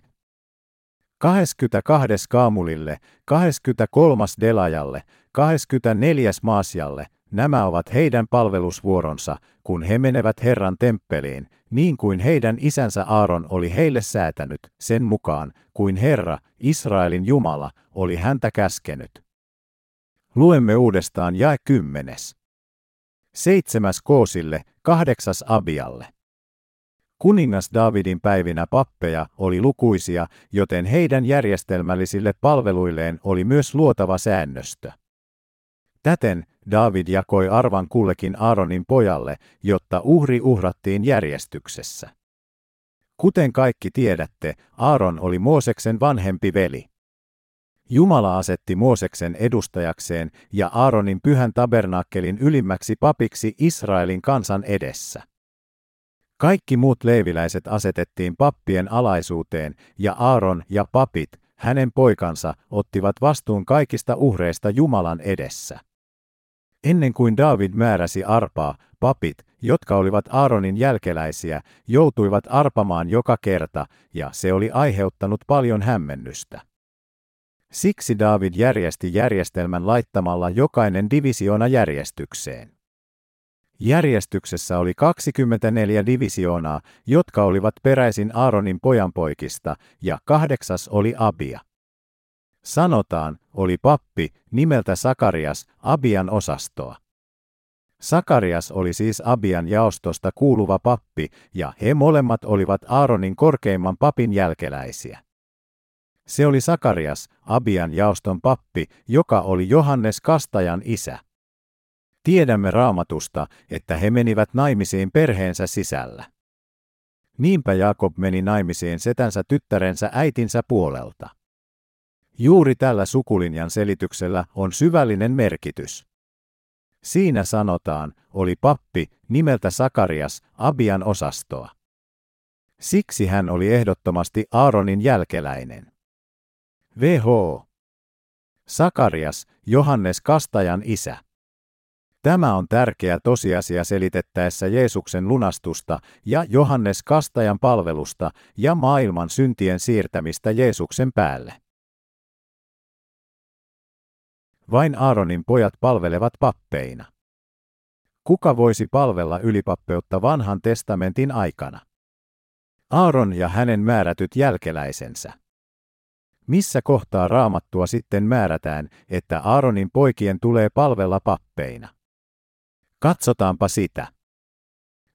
22. Kaamulille, 23. Delajalle, 24. Maasjalle, nämä ovat heidän palvelusvuoronsa, kun he menevät Herran temppeliin, niin kuin heidän isänsä Aaron oli heille säätänyt, sen mukaan, kuin Herra, Israelin Jumala, oli häntä käskenyt. Luemme uudestaan jae kymmenes. Seitsemäs Koosille, kahdeksas Abialle. Kuningas Davidin päivinä pappeja oli lukuisia, joten heidän järjestelmällisille palveluilleen oli myös luotava säännöstö. Täten David jakoi arvan kullekin Aaronin pojalle, jotta uhri uhrattiin järjestyksessä. Kuten kaikki tiedätte, Aaron oli Mooseksen vanhempi veli. Jumala asetti Mooseksen edustajakseen ja Aaronin pyhän tabernaakkelin ylimmäksi papiksi Israelin kansan edessä. Kaikki muut leiviläiset asetettiin pappien alaisuuteen, ja Aaron ja papit, hänen poikansa, ottivat vastuun kaikista uhreista Jumalan edessä. Ennen kuin David määräsi arpaa, papit, jotka olivat Aaronin jälkeläisiä, joutuivat arpamaan joka kerta, ja se oli aiheuttanut paljon hämmennystä. Siksi David järjesti järjestelmän laittamalla jokainen divisiona järjestykseen. Järjestyksessä oli 24 divisioonaa, jotka olivat peräisin Aaronin pojanpoikista, ja kahdeksas oli Abia. Sanotaan, oli pappi, nimeltä Sakarias, Abian osastoa. Sakarias oli siis Abian jaostosta kuuluva pappi, ja he molemmat olivat Aaronin korkeimman papin jälkeläisiä. Se oli Sakarias, Abian jaoston pappi, joka oli Johannes Kastajan isä. Tiedämme raamatusta, että he menivät naimisiin perheensä sisällä. Niinpä Jakob meni naimisiin setänsä tyttärensä äitinsä puolelta. Juuri tällä sukulinjan selityksellä on syvällinen merkitys. Siinä sanotaan, oli pappi nimeltä Sakarias Abian osastoa. Siksi hän oli ehdottomasti Aaronin jälkeläinen. VH. Sakarias, Johannes Kastajan isä. Tämä on tärkeä tosiasia selitettäessä Jeesuksen lunastusta ja Johannes Kastajan palvelusta ja maailman syntien siirtämistä Jeesuksen päälle. Vain Aaronin pojat palvelevat pappeina. Kuka voisi palvella ylipappeutta vanhan testamentin aikana? Aaron ja hänen määrätyt jälkeläisensä. Missä kohtaa raamattua sitten määrätään, että Aaronin poikien tulee palvella pappeina? Katsotaanpa sitä.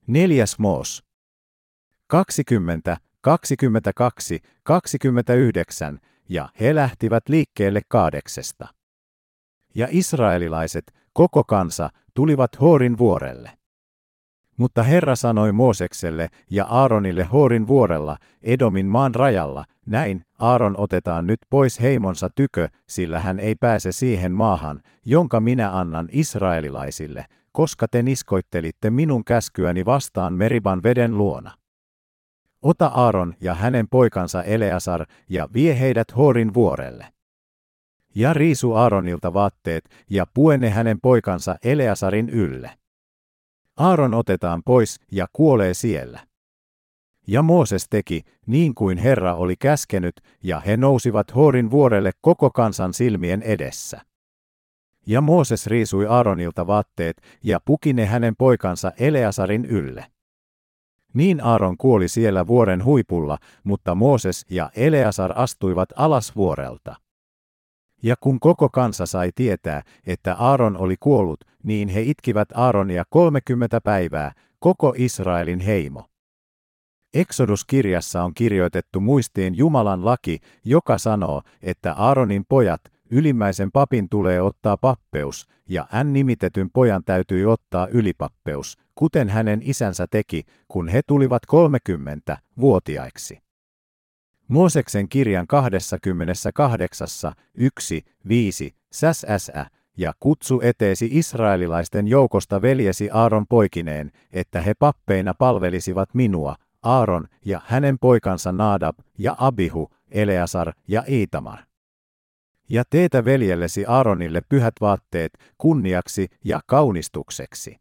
Neljäs Moos. 20, 22, 29 ja he lähtivät liikkeelle kaadeksesta. Ja israelilaiset, koko kansa, tulivat Hoorin vuorelle. Mutta Herra sanoi Moosekselle ja Aaronille Hoorin vuorella, Edomin maan rajalla, näin, Aaron otetaan nyt pois heimonsa tykö, sillä hän ei pääse siihen maahan, jonka minä annan israelilaisille, koska te niskoittelitte minun käskyäni vastaan Meriban veden luona. Ota Aaron ja hänen poikansa Eleasar ja vie heidät Hoorin vuorelle. Ja riisu Aaronilta vaatteet ja puene hänen poikansa Eleasarin ylle. Aaron otetaan pois ja kuolee siellä. Ja Mooses teki, niin kuin Herra oli käskenyt, ja he nousivat Hoorin vuorelle koko kansan silmien edessä. Ja Mooses riisui Aaronilta vaatteet ja puki ne hänen poikansa Eleasarin ylle. Niin Aaron kuoli siellä vuoren huipulla, mutta Mooses ja Eleasar astuivat alas vuorelta. Ja kun koko kansa sai tietää, että Aaron oli kuollut, niin he itkivät Aaronia 30 päivää, koko Israelin heimo. Exodus-kirjassa on kirjoitettu muistiin Jumalan laki, joka sanoo, että Aaronin pojat, ylimmäisen papin tulee ottaa pappeus, ja hän nimitetyn pojan täytyi ottaa ylipappeus, kuten hänen isänsä teki, kun he tulivat 30 vuotiaiksi. Mooseksen kirjan 28, 1, 5, säsä, ja kutsu eteesi israelilaisten joukosta veljesi Aaron poikineen, että he pappeina palvelisivat minua, Aaron ja hänen poikansa Nadab ja Abihu, Eleasar ja Iitamar. Ja teetä veljellesi Aaronille pyhät vaatteet kunniaksi ja kaunistukseksi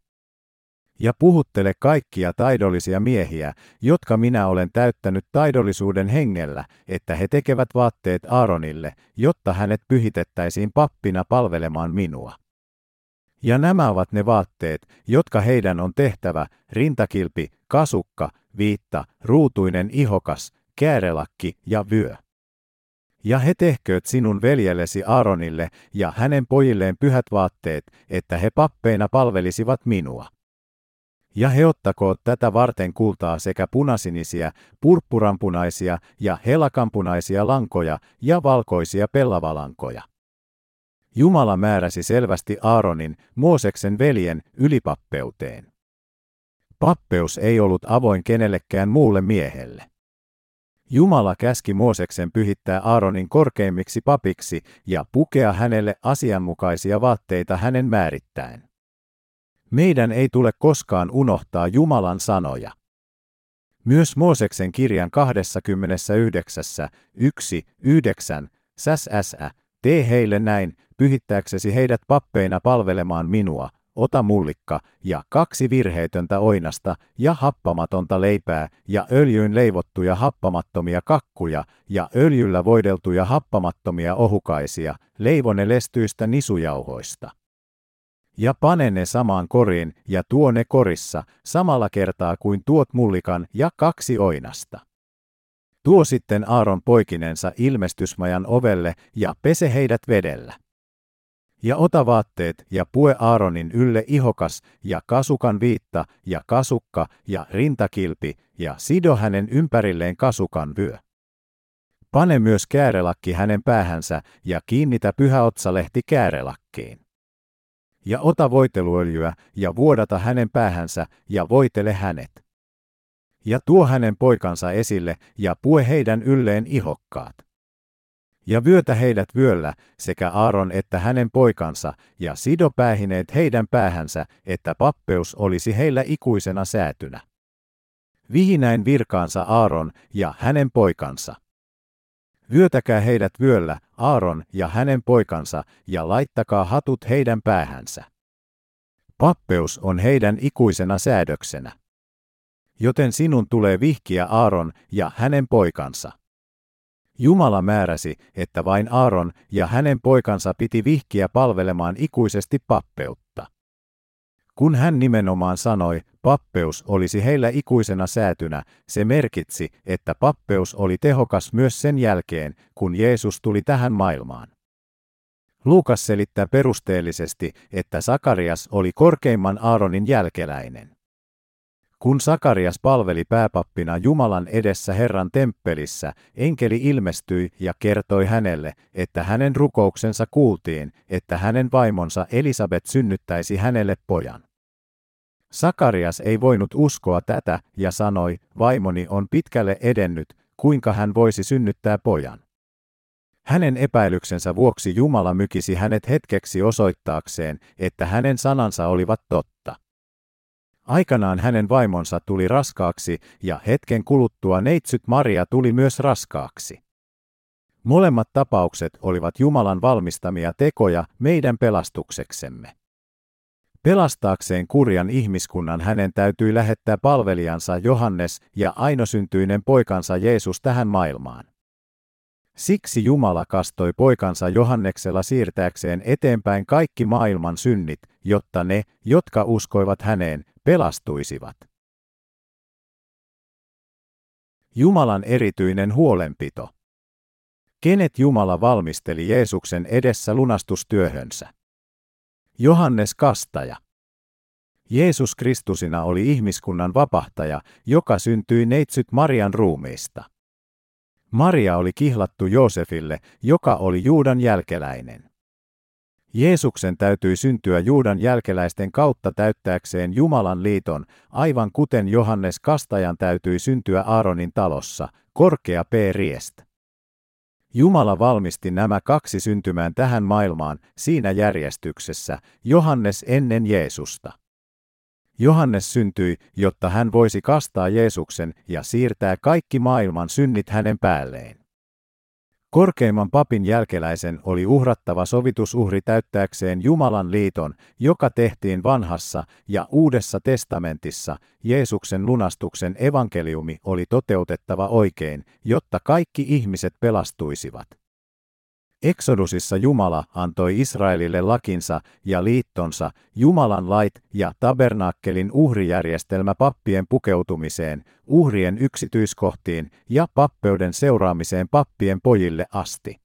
ja puhuttele kaikkia taidollisia miehiä, jotka minä olen täyttänyt taidollisuuden hengellä, että he tekevät vaatteet Aaronille, jotta hänet pyhitettäisiin pappina palvelemaan minua. Ja nämä ovat ne vaatteet, jotka heidän on tehtävä, rintakilpi, kasukka, viitta, ruutuinen ihokas, käärelakki ja vyö. Ja he tehkööt sinun veljellesi Aaronille ja hänen pojilleen pyhät vaatteet, että he pappeina palvelisivat minua. Ja he ottakoot tätä varten kultaa sekä punasinisiä, purppuranpunaisia ja helakampunaisia lankoja ja valkoisia pellavalankoja. Jumala määräsi selvästi Aaronin, Mooseksen veljen, ylipappeuteen. Pappeus ei ollut avoin kenellekään muulle miehelle. Jumala käski Mooseksen pyhittää Aaronin korkeimmiksi papiksi ja pukea hänelle asianmukaisia vaatteita hänen määrittäen. Meidän ei tule koskaan unohtaa Jumalan sanoja. Myös Mooseksen kirjan 29, 1, 9, säsä, tee heille näin, pyhittääksesi heidät pappeina palvelemaan minua, ota mullikka, ja kaksi virheetöntä oinasta, ja happamatonta leipää, ja öljyyn leivottuja happamattomia kakkuja, ja öljyllä voideltuja happamattomia ohukaisia, leivone lestyistä nisujauhoista ja pane ne samaan koriin ja tuo ne korissa samalla kertaa kuin tuot mullikan ja kaksi oinasta. Tuo sitten Aaron poikinensa ilmestysmajan ovelle ja pese heidät vedellä. Ja ota vaatteet ja pue Aaronin ylle ihokas ja kasukan viitta ja kasukka ja rintakilpi ja sido hänen ympärilleen kasukan vyö. Pane myös käärelakki hänen päähänsä ja kiinnitä pyhä otsalehti käärelakkiin ja ota voiteluöljyä ja vuodata hänen päähänsä ja voitele hänet. Ja tuo hänen poikansa esille ja pue heidän ylleen ihokkaat. Ja vyötä heidät vyöllä, sekä Aaron että hänen poikansa, ja sido päähineet heidän päähänsä, että pappeus olisi heillä ikuisena säätynä. Vihinäin virkaansa Aaron ja hänen poikansa. Vyötäkää heidät vyöllä, Aaron ja hänen poikansa, ja laittakaa hatut heidän päähänsä. Pappeus on heidän ikuisena säädöksenä. Joten sinun tulee vihkiä Aaron ja hänen poikansa. Jumala määräsi, että vain Aaron ja hänen poikansa piti vihkiä palvelemaan ikuisesti pappeutta. Kun hän nimenomaan sanoi, pappeus olisi heillä ikuisena säätynä, se merkitsi, että pappeus oli tehokas myös sen jälkeen, kun Jeesus tuli tähän maailmaan. Luukas selittää perusteellisesti, että Sakarias oli korkeimman Aaronin jälkeläinen. Kun Sakarias palveli pääpappina Jumalan edessä Herran temppelissä, enkeli ilmestyi ja kertoi hänelle, että hänen rukouksensa kuultiin, että hänen vaimonsa Elisabet synnyttäisi hänelle pojan. Sakarias ei voinut uskoa tätä ja sanoi, vaimoni on pitkälle edennyt, kuinka hän voisi synnyttää pojan. Hänen epäilyksensä vuoksi Jumala mykisi hänet hetkeksi osoittaakseen, että hänen sanansa olivat totta. Aikanaan hänen vaimonsa tuli raskaaksi ja hetken kuluttua neitsyt Maria tuli myös raskaaksi. Molemmat tapaukset olivat Jumalan valmistamia tekoja meidän pelastukseksemme. Pelastaakseen kurjan ihmiskunnan hänen täytyi lähettää palvelijansa Johannes ja ainosyntyinen poikansa Jeesus tähän maailmaan. Siksi Jumala kastoi poikansa Johanneksella siirtääkseen eteenpäin kaikki maailman synnit, jotta ne, jotka uskoivat häneen, pelastuisivat. Jumalan erityinen huolenpito. Kenet Jumala valmisteli Jeesuksen edessä lunastustyöhönsä? Johannes Kastaja. Jeesus Kristusina oli ihmiskunnan vapahtaja, joka syntyi neitsyt Marian ruumiista. Maria oli kihlattu Joosefille, joka oli Juudan jälkeläinen. Jeesuksen täytyi syntyä Juudan jälkeläisten kautta täyttääkseen Jumalan liiton, aivan kuten Johannes Kastajan täytyi syntyä Aaronin talossa, korkea P. Riest. Jumala valmisti nämä kaksi syntymään tähän maailmaan siinä järjestyksessä, Johannes ennen Jeesusta. Johannes syntyi, jotta hän voisi kastaa Jeesuksen ja siirtää kaikki maailman synnit hänen päälleen. Korkeimman papin jälkeläisen oli uhrattava sovitusuhri täyttääkseen Jumalan liiton, joka tehtiin vanhassa ja uudessa testamentissa. Jeesuksen lunastuksen evankeliumi oli toteutettava oikein, jotta kaikki ihmiset pelastuisivat. Eksodusissa Jumala antoi Israelille lakinsa ja liittonsa, Jumalan lait ja tabernaakkelin uhrijärjestelmä pappien pukeutumiseen, uhrien yksityiskohtiin ja pappeuden seuraamiseen pappien pojille asti.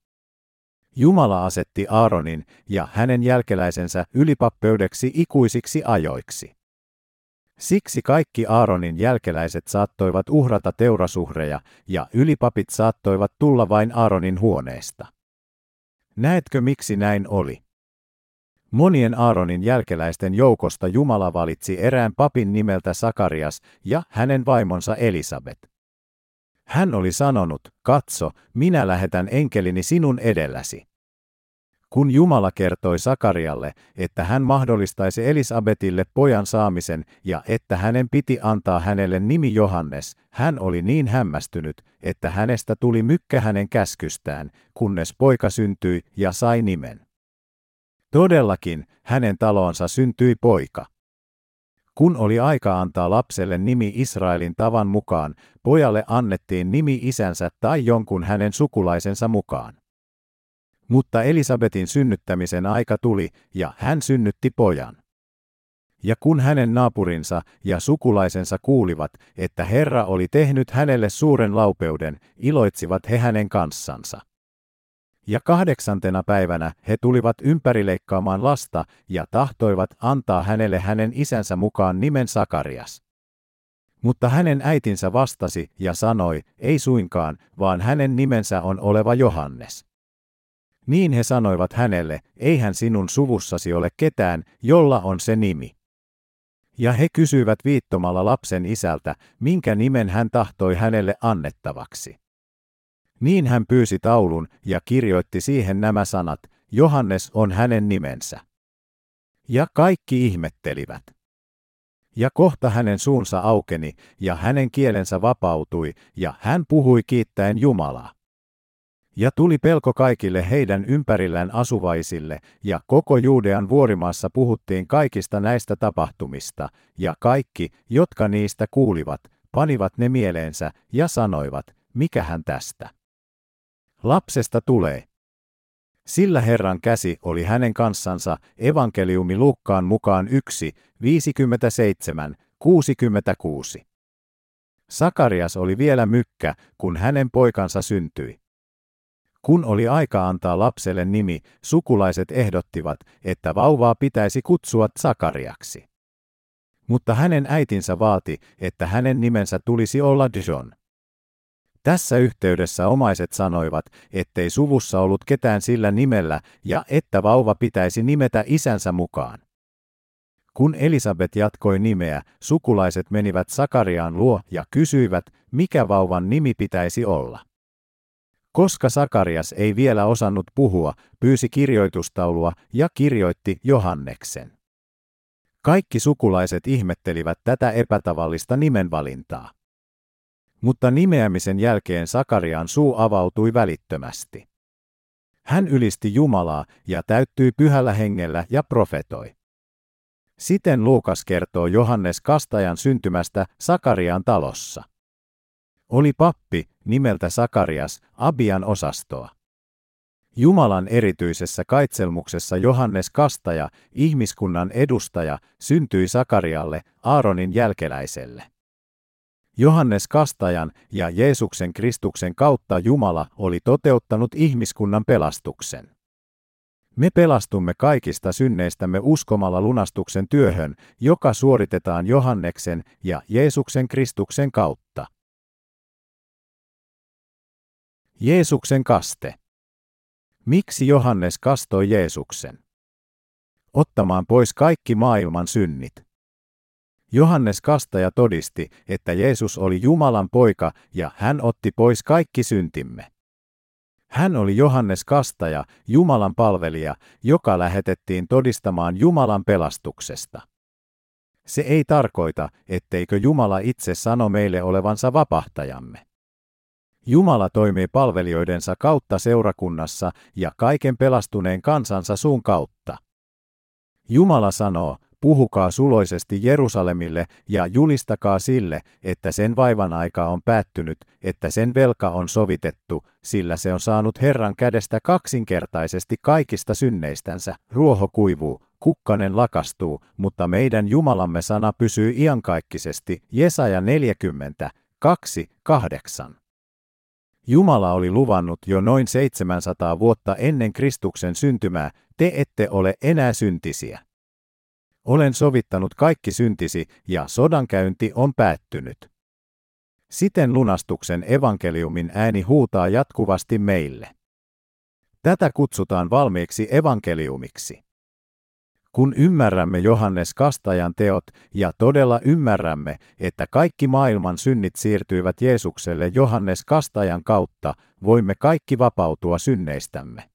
Jumala asetti Aaronin ja hänen jälkeläisensä ylipappeudeksi ikuisiksi ajoiksi. Siksi kaikki Aaronin jälkeläiset saattoivat uhrata teurasuhreja ja ylipapit saattoivat tulla vain Aaronin huoneesta. Näetkö miksi näin oli? Monien Aaronin jälkeläisten joukosta Jumala valitsi erään papin nimeltä Sakarias ja hänen vaimonsa Elisabet. Hän oli sanonut, katso, minä lähetän enkelini sinun edelläsi. Kun Jumala kertoi Sakarialle, että hän mahdollistaisi Elisabetille pojan saamisen ja että hänen piti antaa hänelle nimi Johannes, hän oli niin hämmästynyt, että hänestä tuli mykkä hänen käskystään, kunnes poika syntyi ja sai nimen. Todellakin, hänen talonsa syntyi poika. Kun oli aika antaa lapselle nimi Israelin tavan mukaan, pojalle annettiin nimi isänsä tai jonkun hänen sukulaisensa mukaan. Mutta Elisabetin synnyttämisen aika tuli, ja hän synnytti pojan. Ja kun hänen naapurinsa ja sukulaisensa kuulivat, että Herra oli tehnyt hänelle suuren laupeuden, iloitsivat he hänen kanssansa. Ja kahdeksantena päivänä he tulivat ympärileikkaamaan lasta ja tahtoivat antaa hänelle hänen isänsä mukaan nimen Sakarias. Mutta hänen äitinsä vastasi ja sanoi, ei suinkaan, vaan hänen nimensä on oleva Johannes. Niin he sanoivat hänelle, eihän sinun suvussasi ole ketään, jolla on se nimi. Ja he kysyivät viittomalla lapsen isältä, minkä nimen hän tahtoi hänelle annettavaksi. Niin hän pyysi taulun ja kirjoitti siihen nämä sanat, Johannes on hänen nimensä. Ja kaikki ihmettelivät. Ja kohta hänen suunsa aukeni, ja hänen kielensä vapautui, ja hän puhui kiittäen Jumalaa. Ja tuli pelko kaikille heidän ympärillään asuvaisille, ja koko Juudean vuorimaassa puhuttiin kaikista näistä tapahtumista, ja kaikki, jotka niistä kuulivat, panivat ne mieleensä ja sanoivat, mikähän tästä. Lapsesta tulee. Sillä Herran käsi oli hänen kanssansa evankeliumi Lukkaan mukaan 1, 57, 66. Sakarias oli vielä mykkä, kun hänen poikansa syntyi. Kun oli aika antaa lapselle nimi, sukulaiset ehdottivat, että vauvaa pitäisi kutsua Sakariaksi. Mutta hänen äitinsä vaati, että hänen nimensä tulisi olla John. Tässä yhteydessä omaiset sanoivat, ettei suvussa ollut ketään sillä nimellä ja että vauva pitäisi nimetä isänsä mukaan. Kun Elisabet jatkoi nimeä, sukulaiset menivät Sakariaan luo ja kysyivät, mikä vauvan nimi pitäisi olla. Koska Sakarias ei vielä osannut puhua, pyysi kirjoitustaulua ja kirjoitti Johanneksen. Kaikki sukulaiset ihmettelivät tätä epätavallista nimenvalintaa. Mutta nimeämisen jälkeen Sakarian suu avautui välittömästi. Hän ylisti Jumalaa ja täyttyi pyhällä hengellä ja profetoi. Siten Luukas kertoo Johannes Kastajan syntymästä Sakarian talossa. Oli pappi, nimeltä Sakarias, Abian osastoa. Jumalan erityisessä kaitselmuksessa Johannes Kastaja, ihmiskunnan edustaja, syntyi Sakarialle, Aaronin jälkeläiselle. Johannes Kastajan ja Jeesuksen Kristuksen kautta Jumala oli toteuttanut ihmiskunnan pelastuksen. Me pelastumme kaikista synneistämme uskomalla lunastuksen työhön, joka suoritetaan Johanneksen ja Jeesuksen Kristuksen kautta. Jeesuksen kaste. Miksi Johannes kastoi Jeesuksen? Ottamaan pois kaikki maailman synnit. Johannes Kastaja todisti, että Jeesus oli Jumalan poika ja hän otti pois kaikki syntimme. Hän oli Johannes Kastaja, Jumalan palvelija, joka lähetettiin todistamaan Jumalan pelastuksesta. Se ei tarkoita, etteikö Jumala itse sano meille olevansa vapahtajamme. Jumala toimii palvelijoidensa kautta seurakunnassa ja kaiken pelastuneen kansansa suun kautta. Jumala sanoo, puhukaa suloisesti Jerusalemille ja julistakaa sille, että sen vaivan aika on päättynyt, että sen velka on sovitettu, sillä se on saanut Herran kädestä kaksinkertaisesti kaikista synneistänsä. Ruoho kuivuu, kukkanen lakastuu, mutta meidän Jumalamme sana pysyy iankaikkisesti. Jesaja 40, 2, 8. Jumala oli luvannut jo noin 700 vuotta ennen Kristuksen syntymää, te ette ole enää syntisiä. Olen sovittanut kaikki syntisi ja sodankäynti on päättynyt. Siten lunastuksen evankeliumin ääni huutaa jatkuvasti meille. Tätä kutsutaan valmiiksi evankeliumiksi. Kun ymmärrämme Johannes Kastajan teot ja todella ymmärrämme, että kaikki maailman synnit siirtyivät Jeesukselle Johannes Kastajan kautta, voimme kaikki vapautua synneistämme.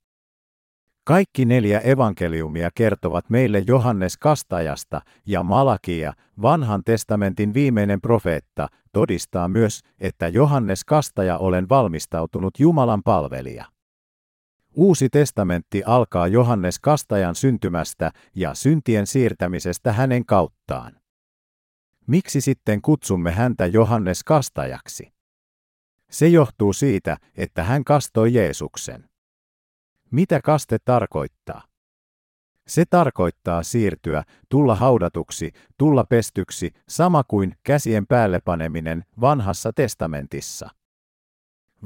Kaikki neljä evankeliumia kertovat meille Johannes Kastajasta ja Malakia, vanhan testamentin viimeinen profeetta, todistaa myös, että Johannes Kastaja olen valmistautunut Jumalan palvelija. Uusi testamentti alkaa Johannes Kastajan syntymästä ja syntien siirtämisestä hänen kauttaan. Miksi sitten kutsumme häntä Johannes Kastajaksi? Se johtuu siitä, että hän kastoi Jeesuksen. Mitä kaste tarkoittaa? Se tarkoittaa siirtyä, tulla haudatuksi, tulla pestyksi, sama kuin käsien päälle paneminen vanhassa testamentissa.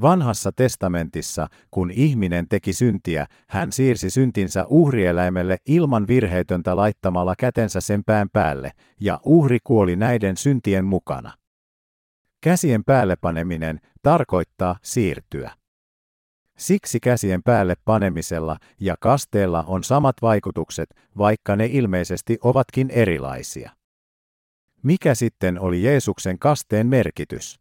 Vanhassa testamentissa, kun ihminen teki syntiä, hän siirsi syntinsä uhrieläimelle ilman virheetöntä laittamalla kätensä sen pään päälle, ja uhri kuoli näiden syntien mukana. Käsien päälle paneminen tarkoittaa siirtyä. Siksi käsien päälle panemisella ja kasteella on samat vaikutukset, vaikka ne ilmeisesti ovatkin erilaisia. Mikä sitten oli Jeesuksen kasteen merkitys?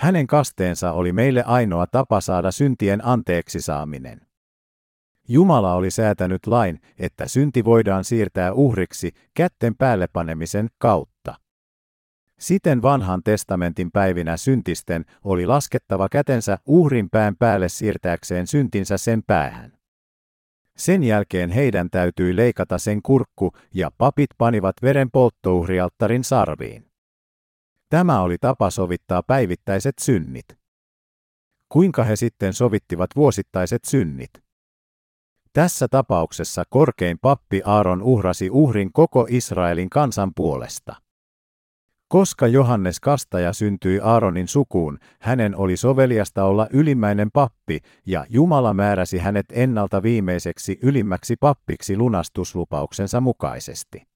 Hänen kasteensa oli meille ainoa tapa saada syntien anteeksi saaminen. Jumala oli säätänyt lain, että synti voidaan siirtää uhriksi kätten päälle panemisen kautta. Siten vanhan testamentin päivinä syntisten oli laskettava kätensä uhrin pään päälle siirtääkseen syntinsä sen päähän. Sen jälkeen heidän täytyi leikata sen kurkku ja papit panivat veren polttouhrialttarin sarviin. Tämä oli tapa sovittaa päivittäiset synnit. Kuinka he sitten sovittivat vuosittaiset synnit? Tässä tapauksessa korkein pappi Aaron uhrasi uhrin koko Israelin kansan puolesta. Koska Johannes Kastaja syntyi Aaronin sukuun, hänen oli soveliasta olla ylimmäinen pappi, ja Jumala määräsi hänet ennalta viimeiseksi ylimmäksi pappiksi lunastuslupauksensa mukaisesti.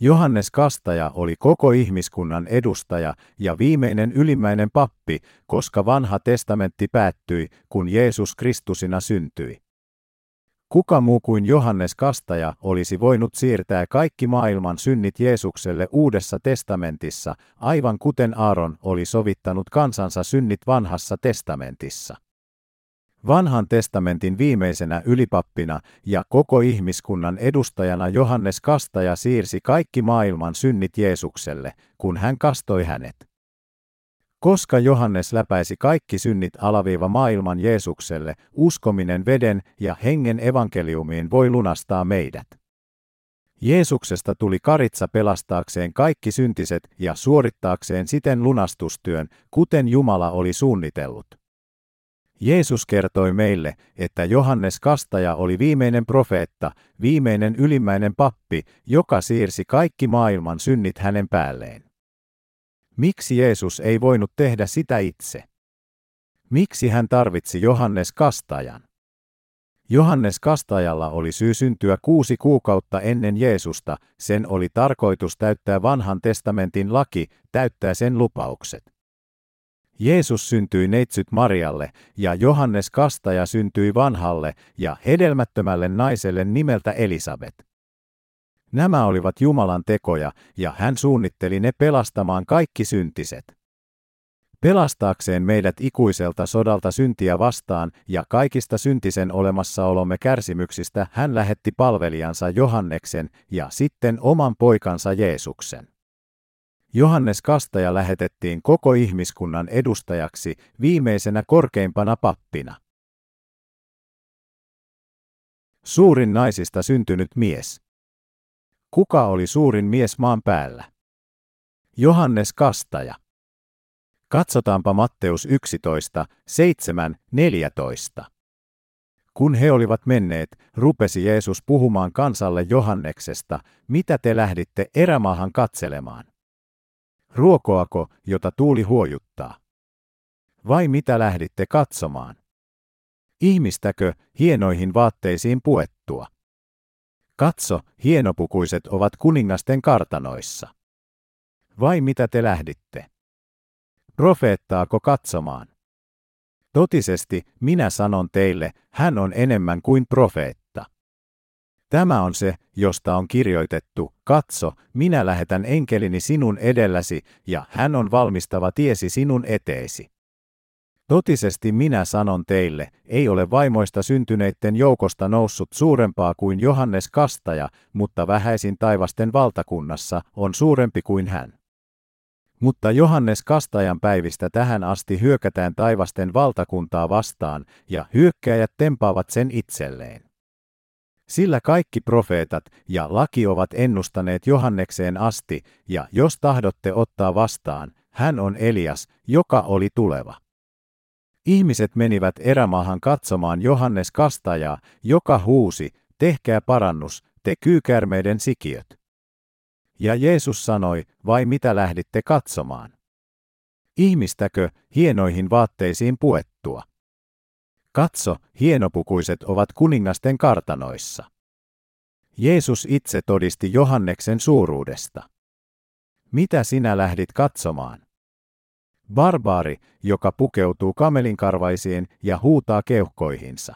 Johannes Kastaja oli koko ihmiskunnan edustaja ja viimeinen ylimmäinen pappi, koska vanha testamentti päättyi, kun Jeesus Kristusina syntyi. Kuka muu kuin Johannes Kastaja olisi voinut siirtää kaikki maailman synnit Jeesukselle uudessa testamentissa, aivan kuten Aaron oli sovittanut kansansa synnit vanhassa testamentissa. Vanhan testamentin viimeisenä ylipappina ja koko ihmiskunnan edustajana Johannes Kastaja siirsi kaikki maailman synnit Jeesukselle, kun hän kastoi hänet. Koska Johannes läpäisi kaikki synnit alaviiva maailman Jeesukselle, uskominen veden ja hengen evankeliumiin voi lunastaa meidät. Jeesuksesta tuli karitsa pelastaakseen kaikki syntiset ja suorittaakseen siten lunastustyön, kuten Jumala oli suunnitellut. Jeesus kertoi meille, että Johannes Kastaja oli viimeinen profeetta, viimeinen ylimmäinen pappi, joka siirsi kaikki maailman synnit hänen päälleen. Miksi Jeesus ei voinut tehdä sitä itse? Miksi hän tarvitsi Johannes Kastajan? Johannes Kastajalla oli syy syntyä kuusi kuukautta ennen Jeesusta, sen oli tarkoitus täyttää vanhan testamentin laki, täyttää sen lupaukset. Jeesus syntyi neitsyt Marialle, ja Johannes Kastaja syntyi vanhalle ja hedelmättömälle naiselle nimeltä Elisabet. Nämä olivat Jumalan tekoja, ja hän suunnitteli ne pelastamaan kaikki syntiset. Pelastaakseen meidät ikuiselta sodalta syntiä vastaan ja kaikista syntisen olemassaolomme kärsimyksistä hän lähetti palvelijansa Johanneksen ja sitten oman poikansa Jeesuksen. Johannes Kastaja lähetettiin koko ihmiskunnan edustajaksi viimeisenä korkeimpana pappina. Suurin naisista syntynyt mies. Kuka oli suurin mies maan päällä? Johannes Kastaja. Katsotaanpa Matteus 11, 7, 14. Kun he olivat menneet, rupesi Jeesus puhumaan kansalle Johanneksesta, mitä te lähditte erämaahan katselemaan. Ruokoako, jota tuuli huojuttaa? Vai mitä lähditte katsomaan? Ihmistäkö hienoihin vaatteisiin puettua? Katso, hienopukuiset ovat kuningasten kartanoissa. Vai mitä te lähditte? Profeettaako katsomaan? Totisesti, minä sanon teille, hän on enemmän kuin profeetta. Tämä on se, josta on kirjoitettu, katso, minä lähetän enkelini sinun edelläsi, ja hän on valmistava tiesi sinun eteesi. Totisesti minä sanon teille, ei ole vaimoista syntyneiden joukosta noussut suurempaa kuin Johannes Kastaja, mutta vähäisin taivasten valtakunnassa on suurempi kuin hän. Mutta Johannes Kastajan päivistä tähän asti hyökätään taivasten valtakuntaa vastaan, ja hyökkäjät tempaavat sen itselleen. Sillä kaikki profeetat ja laki ovat ennustaneet Johannekseen asti, ja jos tahdotte ottaa vastaan, hän on Elias, joka oli tuleva. Ihmiset menivät erämaahan katsomaan Johannes Kastajaa, joka huusi, tehkää parannus, te kyykärmeiden sikiöt. Ja Jeesus sanoi, vai mitä lähditte katsomaan? Ihmistäkö hienoihin vaatteisiin puettua? Katso, hienopukuiset ovat kuningasten kartanoissa. Jeesus itse todisti Johanneksen suuruudesta. Mitä sinä lähdit katsomaan? Barbaari, joka pukeutuu kamelinkarvaisiin ja huutaa keuhkoihinsa.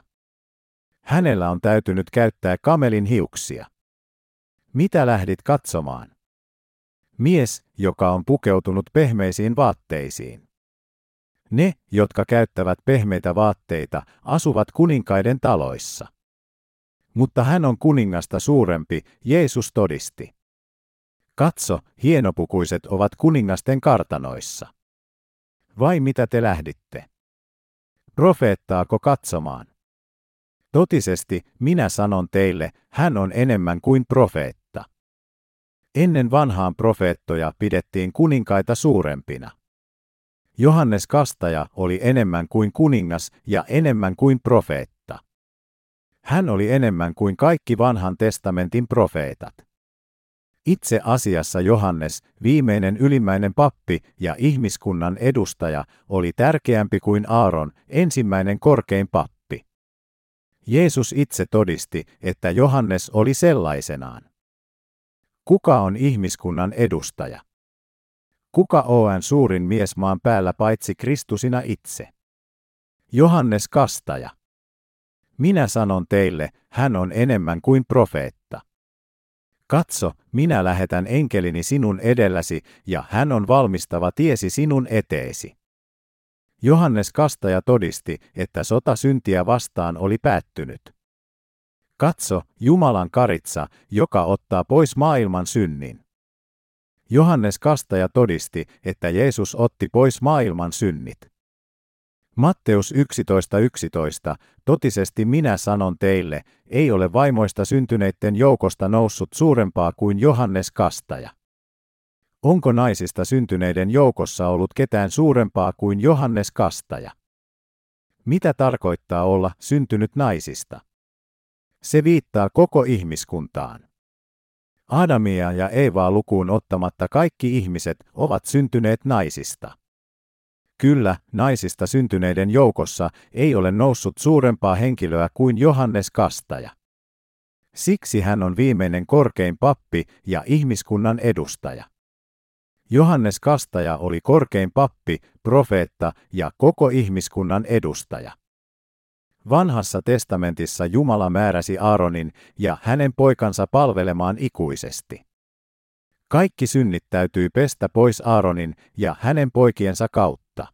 Hänellä on täytynyt käyttää kamelin hiuksia. Mitä lähdit katsomaan? Mies, joka on pukeutunut pehmeisiin vaatteisiin. Ne, jotka käyttävät pehmeitä vaatteita, asuvat kuninkaiden taloissa. Mutta hän on kuningasta suurempi, Jeesus todisti. Katso, hienopukuiset ovat kuningasten kartanoissa. Vai mitä te lähditte? Profeettaako katsomaan? Totisesti, minä sanon teille, hän on enemmän kuin profeetta. Ennen vanhaan profeettoja pidettiin kuninkaita suurempina. Johannes Kastaja oli enemmän kuin kuningas ja enemmän kuin profeetta. Hän oli enemmän kuin kaikki vanhan testamentin profeetat. Itse asiassa Johannes, viimeinen ylimmäinen pappi ja ihmiskunnan edustaja, oli tärkeämpi kuin Aaron, ensimmäinen korkein pappi. Jeesus itse todisti, että Johannes oli sellaisenaan. Kuka on ihmiskunnan edustaja? Kuka on suurin mies maan päällä paitsi Kristusina itse? Johannes Kastaja. Minä sanon teille, hän on enemmän kuin profeetta. Katso, minä lähetän enkelini sinun edelläsi, ja hän on valmistava tiesi sinun eteesi. Johannes Kastaja todisti, että sota syntiä vastaan oli päättynyt. Katso, Jumalan karitsa, joka ottaa pois maailman synnin. Johannes Kastaja todisti, että Jeesus otti pois maailman synnit. Matteus 11.11. 11, totisesti minä sanon teille, ei ole vaimoista syntyneiden joukosta noussut suurempaa kuin Johannes Kastaja. Onko naisista syntyneiden joukossa ollut ketään suurempaa kuin Johannes Kastaja? Mitä tarkoittaa olla syntynyt naisista? Se viittaa koko ihmiskuntaan. Adamia ja Eevaa lukuun ottamatta kaikki ihmiset ovat syntyneet naisista. Kyllä, naisista syntyneiden joukossa ei ole noussut suurempaa henkilöä kuin Johannes Kastaja. Siksi hän on viimeinen korkein pappi ja ihmiskunnan edustaja. Johannes Kastaja oli korkein pappi, profeetta ja koko ihmiskunnan edustaja. Vanhassa testamentissa Jumala määräsi Aaronin ja hänen poikansa palvelemaan ikuisesti. Kaikki synnit täytyy pestä pois Aaronin ja hänen poikiensa kautta.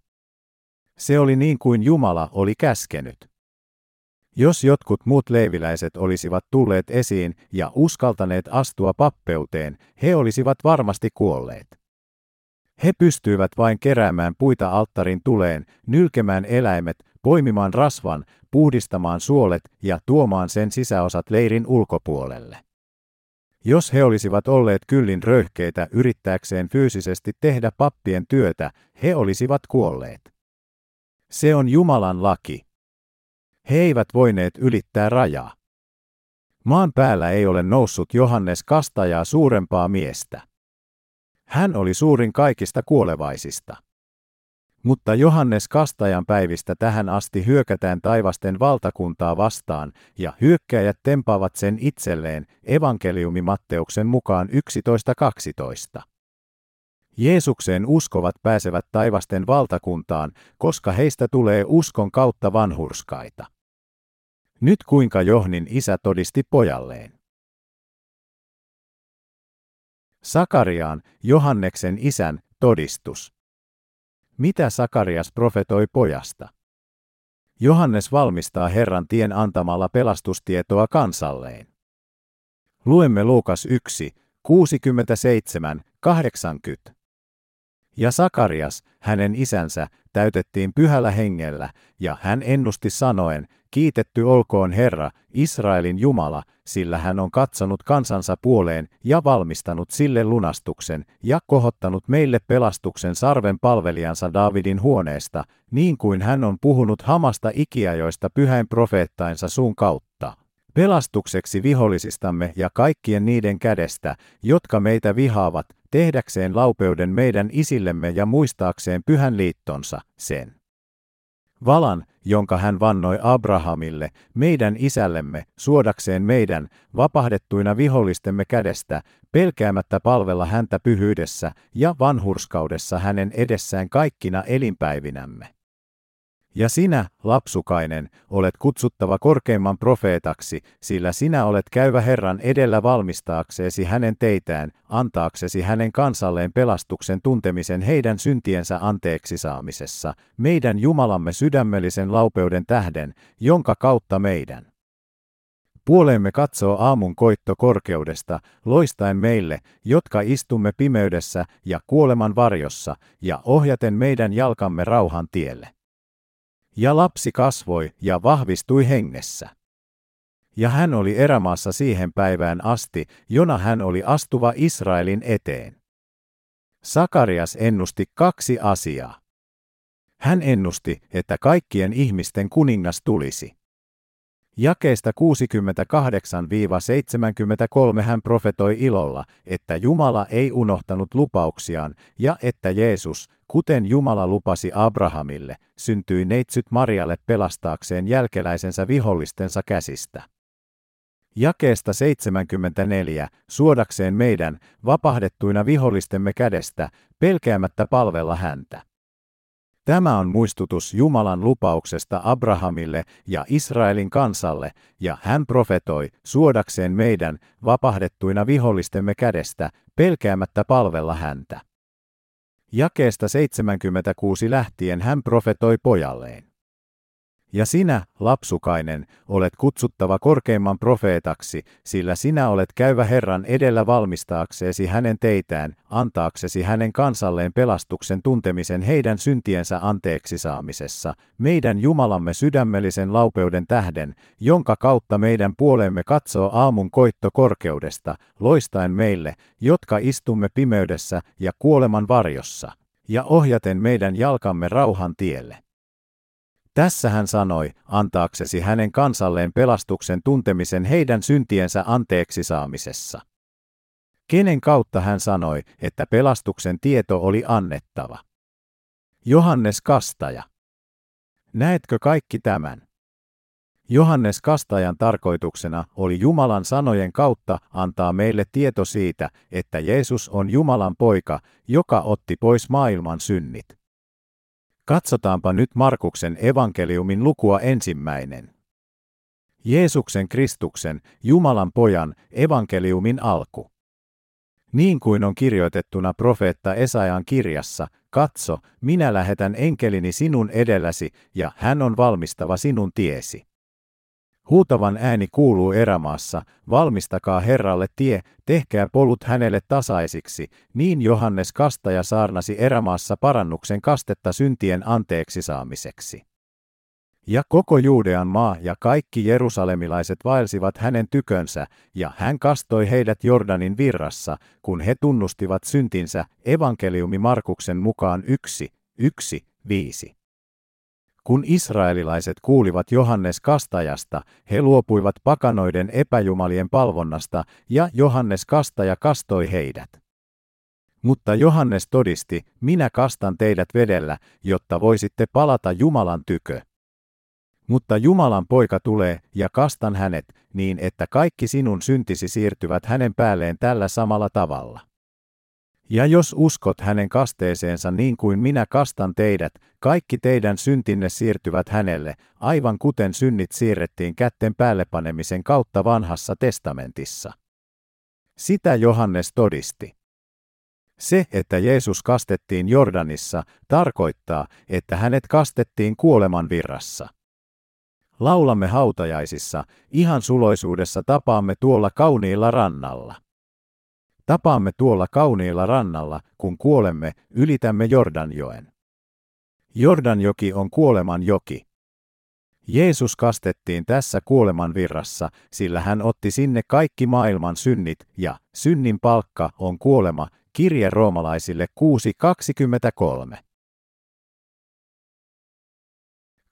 Se oli niin kuin Jumala oli käskenyt. Jos jotkut muut leiviläiset olisivat tulleet esiin ja uskaltaneet astua pappeuteen, he olisivat varmasti kuolleet. He pystyivät vain keräämään puita alttarin tuleen, nylkemään eläimet, poimimaan rasvan, puhdistamaan suolet ja tuomaan sen sisäosat leirin ulkopuolelle. Jos he olisivat olleet kyllin röyhkeitä yrittääkseen fyysisesti tehdä pappien työtä, he olisivat kuolleet. Se on Jumalan laki. He eivät voineet ylittää rajaa. Maan päällä ei ole noussut Johannes kastajaa suurempaa miestä. Hän oli suurin kaikista kuolevaisista. Mutta Johannes Kastajan päivistä tähän asti hyökätään taivasten valtakuntaa vastaan, ja hyökkäjät tempaavat sen itselleen, evankeliumi Matteuksen mukaan 11.12. Jeesukseen uskovat pääsevät taivasten valtakuntaan, koska heistä tulee uskon kautta vanhurskaita. Nyt kuinka Johnin isä todisti pojalleen. Sakariaan, Johanneksen isän, todistus. Mitä Sakarias profetoi pojasta? Johannes valmistaa Herran tien antamalla pelastustietoa kansalleen. Luemme Luukas 1, 67, 80. Ja Sakarias, hänen isänsä, täytettiin pyhällä hengellä, ja hän ennusti sanoen, kiitetty olkoon Herra, Israelin Jumala, sillä hän on katsonut kansansa puoleen ja valmistanut sille lunastuksen ja kohottanut meille pelastuksen sarven palvelijansa Davidin huoneesta, niin kuin hän on puhunut hamasta ikiajoista pyhäin profeettainsa suun kautta. Pelastukseksi vihollisistamme ja kaikkien niiden kädestä, jotka meitä vihaavat, tehdäkseen laupeuden meidän isillemme ja muistaakseen pyhän liittonsa, sen. Valan, jonka hän vannoi Abrahamille, meidän isällemme, suodakseen meidän, vapahdettuina vihollistemme kädestä, pelkäämättä palvella häntä pyhyydessä ja vanhurskaudessa hänen edessään kaikkina elinpäivinämme. Ja sinä, lapsukainen, olet kutsuttava korkeimman profeetaksi, sillä sinä olet käyvä Herran edellä valmistaakseesi hänen teitään, antaaksesi hänen kansalleen pelastuksen tuntemisen heidän syntiensä anteeksi saamisessa, meidän Jumalamme sydämellisen laupeuden tähden, jonka kautta meidän. Puoleemme katsoo aamun koitto korkeudesta, loistaen meille, jotka istumme pimeydessä ja kuoleman varjossa, ja ohjaten meidän jalkamme rauhan tielle. Ja lapsi kasvoi ja vahvistui hengessä. Ja hän oli erämaassa siihen päivään asti, jona hän oli astuva Israelin eteen. Sakarias ennusti kaksi asiaa. Hän ennusti, että kaikkien ihmisten kuningas tulisi. Jakeesta 68-73 hän profetoi ilolla, että Jumala ei unohtanut lupauksiaan ja että Jeesus, kuten Jumala lupasi Abrahamille, syntyi neitsyt Marialle pelastaakseen jälkeläisensä vihollistensa käsistä. Jakeesta 74, suodakseen meidän, vapahdettuina vihollistemme kädestä, pelkäämättä palvella häntä. Tämä on muistutus Jumalan lupauksesta Abrahamille ja Israelin kansalle, ja hän profetoi, suodakseen meidän, vapahdettuina vihollistemme kädestä, pelkäämättä palvella häntä. Jakeesta 76 lähtien hän profetoi pojalleen. Ja sinä, lapsukainen, olet kutsuttava korkeimman profeetaksi, sillä sinä olet käyvä Herran edellä valmistaakseesi hänen teitään, antaaksesi hänen kansalleen pelastuksen tuntemisen heidän syntiensä anteeksi saamisessa, meidän Jumalamme sydämellisen laupeuden tähden, jonka kautta meidän puolemme katsoo aamun koitto korkeudesta, loistaen meille, jotka istumme pimeydessä ja kuoleman varjossa, ja ohjaten meidän jalkamme rauhan tielle. Tässä hän sanoi, antaaksesi hänen kansalleen pelastuksen tuntemisen heidän syntiensä anteeksi saamisessa. Kenen kautta hän sanoi, että pelastuksen tieto oli annettava? Johannes Kastaja. Näetkö kaikki tämän? Johannes Kastajan tarkoituksena oli Jumalan sanojen kautta antaa meille tieto siitä, että Jeesus on Jumalan poika, joka otti pois maailman synnit. Katsotaanpa nyt Markuksen evankeliumin lukua ensimmäinen. Jeesuksen Kristuksen, Jumalan pojan, evankeliumin alku. Niin kuin on kirjoitettuna profeetta Esajan kirjassa, katso, minä lähetän enkelini sinun edelläsi, ja hän on valmistava sinun tiesi. Huutavan ääni kuuluu erämaassa, valmistakaa Herralle tie, tehkää polut hänelle tasaisiksi, niin Johannes Kastaja saarnasi erämaassa parannuksen kastetta syntien anteeksi saamiseksi. Ja koko Juudean maa ja kaikki jerusalemilaiset vaelsivat hänen tykönsä, ja hän kastoi heidät Jordanin virrassa, kun he tunnustivat syntinsä, evankeliumi Markuksen mukaan yksi, yksi, viisi. Kun israelilaiset kuulivat Johannes Kastajasta, he luopuivat pakanoiden epäjumalien palvonnasta, ja Johannes Kastaja kastoi heidät. Mutta Johannes todisti, minä kastan teidät vedellä, jotta voisitte palata Jumalan tykö. Mutta Jumalan poika tulee, ja kastan hänet, niin että kaikki sinun syntisi siirtyvät hänen päälleen tällä samalla tavalla. Ja jos uskot hänen kasteeseensa niin kuin minä kastan teidät, kaikki teidän syntinne siirtyvät hänelle, aivan kuten synnit siirrettiin kätten päällepanemisen kautta vanhassa testamentissa. Sitä Johannes todisti. Se, että Jeesus kastettiin Jordanissa, tarkoittaa, että hänet kastettiin kuoleman virrassa. Laulamme hautajaisissa, ihan suloisuudessa tapaamme tuolla kauniilla rannalla. Tapaamme tuolla kauniilla rannalla, kun kuolemme, ylitämme Jordanjoen. Jordanjoki on kuoleman joki. Jeesus kastettiin tässä kuoleman virrassa, sillä hän otti sinne kaikki maailman synnit, ja synnin palkka on kuolema, kirje roomalaisille 6.23.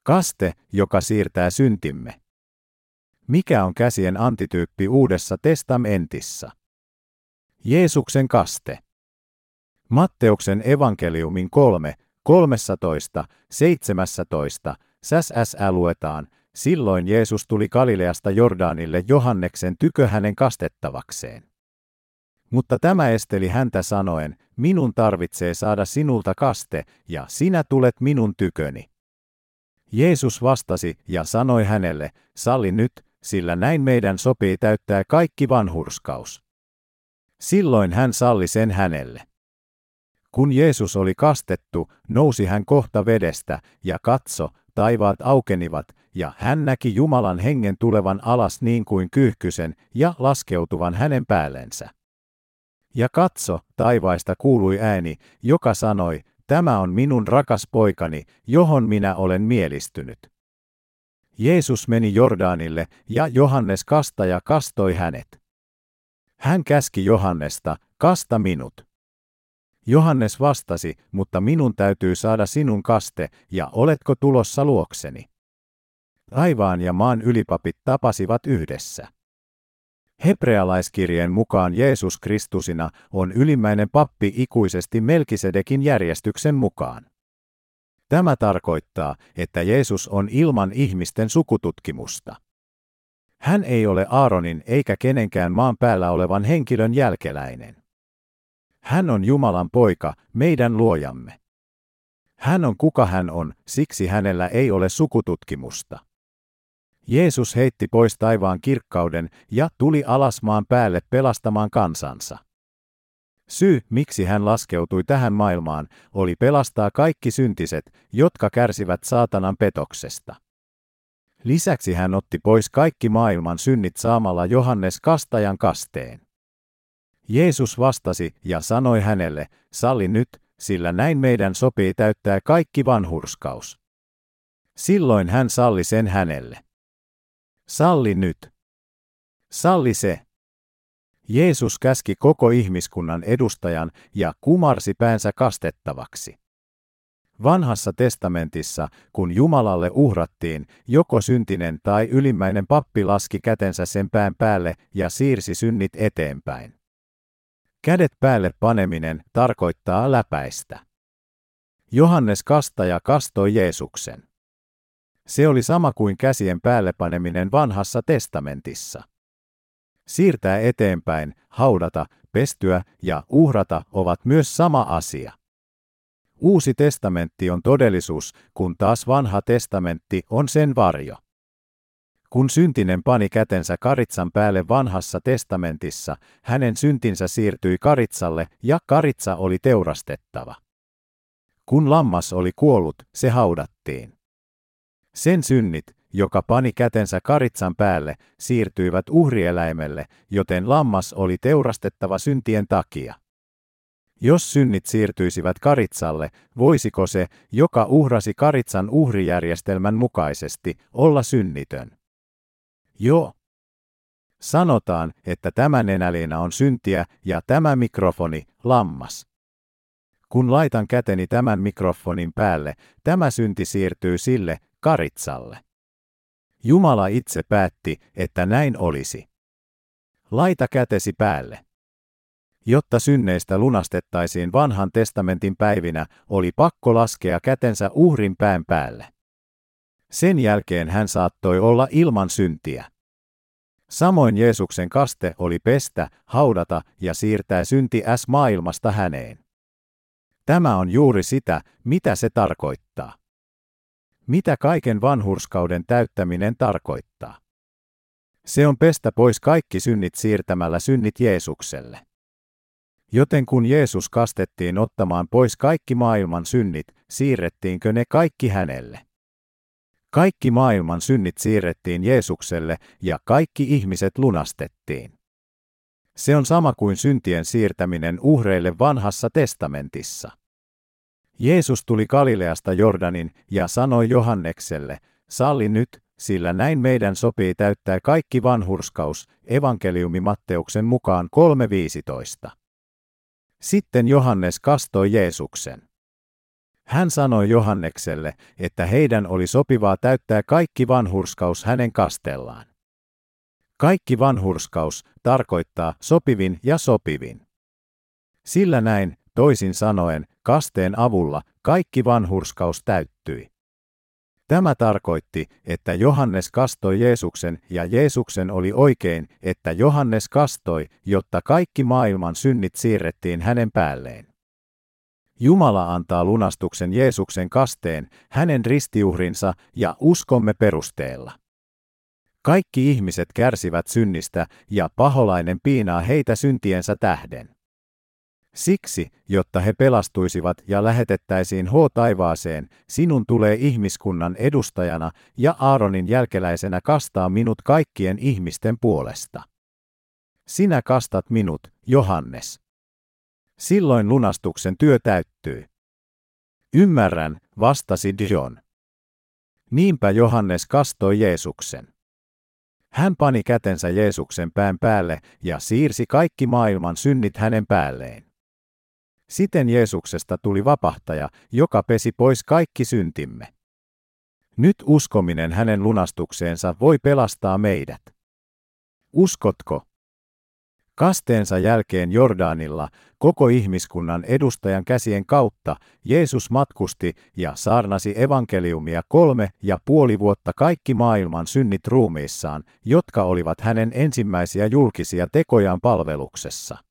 Kaste, joka siirtää syntimme. Mikä on käsien antityyppi Uudessa testamentissa? Jeesuksen kaste. Matteuksen evankeliumin 3, 13, 17, SSL luetaan, silloin Jeesus tuli Galileasta Jordaanille Johanneksen tykö hänen kastettavakseen. Mutta tämä esteli häntä sanoen, minun tarvitsee saada sinulta kaste, ja sinä tulet minun tyköni. Jeesus vastasi ja sanoi hänelle, salli nyt, sillä näin meidän sopii täyttää kaikki vanhurskaus. Silloin hän salli sen hänelle. Kun Jeesus oli kastettu, nousi hän kohta vedestä, ja katso, taivaat aukenivat, ja hän näki Jumalan hengen tulevan alas niin kuin kyyhkysen, ja laskeutuvan hänen päällensä. Ja katso, taivaista kuului ääni, joka sanoi, tämä on minun rakas poikani, johon minä olen mielistynyt. Jeesus meni Jordaanille, ja Johannes kastaja kastoi hänet. Hän käski Johannesta, kasta minut. Johannes vastasi, mutta minun täytyy saada sinun kaste, ja oletko tulossa luokseni? Taivaan ja maan ylipapit tapasivat yhdessä. Hebrealaiskirjeen mukaan Jeesus Kristusina on ylimmäinen pappi ikuisesti Melkisedekin järjestyksen mukaan. Tämä tarkoittaa, että Jeesus on ilman ihmisten sukututkimusta. Hän ei ole Aaronin eikä kenenkään maan päällä olevan henkilön jälkeläinen. Hän on Jumalan poika, meidän luojamme. Hän on kuka hän on, siksi hänellä ei ole sukututkimusta. Jeesus heitti pois taivaan kirkkauden ja tuli alas maan päälle pelastamaan kansansa. Syy, miksi hän laskeutui tähän maailmaan, oli pelastaa kaikki syntiset, jotka kärsivät saatanan petoksesta. Lisäksi hän otti pois kaikki maailman synnit saamalla Johannes kastajan kasteen. Jeesus vastasi ja sanoi hänelle, salli nyt, sillä näin meidän sopii täyttää kaikki vanhurskaus. Silloin hän salli sen hänelle. Salli nyt. Salli se. Jeesus käski koko ihmiskunnan edustajan ja kumarsi päänsä kastettavaksi. Vanhassa testamentissa, kun Jumalalle uhrattiin, joko syntinen tai ylimmäinen pappi laski kätensä sen pään päälle ja siirsi synnit eteenpäin. Kädet päälle paneminen tarkoittaa läpäistä. Johannes kastaja kastoi Jeesuksen. Se oli sama kuin käsien päälle paneminen vanhassa testamentissa. Siirtää eteenpäin, haudata, pestyä ja uhrata ovat myös sama asia. Uusi testamentti on todellisuus, kun taas vanha testamentti on sen varjo. Kun syntinen pani kätensä karitsan päälle vanhassa testamentissa, hänen syntinsä siirtyi karitsalle ja karitsa oli teurastettava. Kun lammas oli kuollut, se haudattiin. Sen synnit, joka pani kätensä karitsan päälle, siirtyivät uhrieläimelle, joten lammas oli teurastettava syntien takia. Jos synnit siirtyisivät karitsalle, voisiko se, joka uhrasi karitsan uhrijärjestelmän mukaisesti, olla synnitön? Joo. Sanotaan, että tämä nenäliina on syntiä ja tämä mikrofoni, lammas. Kun laitan käteni tämän mikrofonin päälle, tämä synti siirtyy sille, karitsalle. Jumala itse päätti, että näin olisi. Laita kätesi päälle. Jotta synneistä lunastettaisiin vanhan testamentin päivinä, oli pakko laskea kätensä uhrin pään päälle. Sen jälkeen hän saattoi olla ilman syntiä. Samoin Jeesuksen kaste oli pestä, haudata ja siirtää synti S maailmasta häneen. Tämä on juuri sitä, mitä se tarkoittaa. Mitä kaiken vanhurskauden täyttäminen tarkoittaa? Se on pestä pois kaikki synnit siirtämällä synnit Jeesukselle. Joten kun Jeesus kastettiin ottamaan pois kaikki maailman synnit, siirrettiinkö ne kaikki hänelle? Kaikki maailman synnit siirrettiin Jeesukselle ja kaikki ihmiset lunastettiin. Se on sama kuin syntien siirtäminen uhreille vanhassa testamentissa. Jeesus tuli Galileasta Jordanin ja sanoi Johannekselle, salli nyt, sillä näin meidän sopii täyttää kaikki vanhurskaus, evankeliumi Matteuksen mukaan 3.15. Sitten Johannes kastoi Jeesuksen. Hän sanoi Johannekselle, että heidän oli sopivaa täyttää kaikki vanhurskaus hänen kastellaan. Kaikki vanhurskaus tarkoittaa sopivin ja sopivin. Sillä näin, toisin sanoen, kasteen avulla kaikki vanhurskaus täyttyi. Tämä tarkoitti, että Johannes kastoi Jeesuksen ja Jeesuksen oli oikein, että Johannes kastoi, jotta kaikki maailman synnit siirrettiin hänen päälleen. Jumala antaa lunastuksen Jeesuksen kasteen, hänen ristiuhrinsa ja uskomme perusteella. Kaikki ihmiset kärsivät synnistä ja paholainen piinaa heitä syntiensä tähden. Siksi, jotta he pelastuisivat ja lähetettäisiin H taivaaseen, sinun tulee ihmiskunnan edustajana ja Aaronin jälkeläisenä kastaa minut kaikkien ihmisten puolesta. Sinä kastat minut, Johannes. Silloin lunastuksen työ täyttyy. Ymmärrän, vastasi John. Niinpä Johannes kastoi Jeesuksen. Hän pani kätensä Jeesuksen pään päälle ja siirsi kaikki maailman synnit hänen päälleen. Siten Jeesuksesta tuli vapahtaja, joka pesi pois kaikki syntimme. Nyt uskominen hänen lunastukseensa voi pelastaa meidät. Uskotko? Kasteensa jälkeen Jordanilla koko ihmiskunnan edustajan käsien kautta Jeesus matkusti ja saarnasi evankeliumia kolme ja puoli vuotta kaikki maailman synnit ruumiissaan, jotka olivat hänen ensimmäisiä julkisia tekojaan palveluksessa.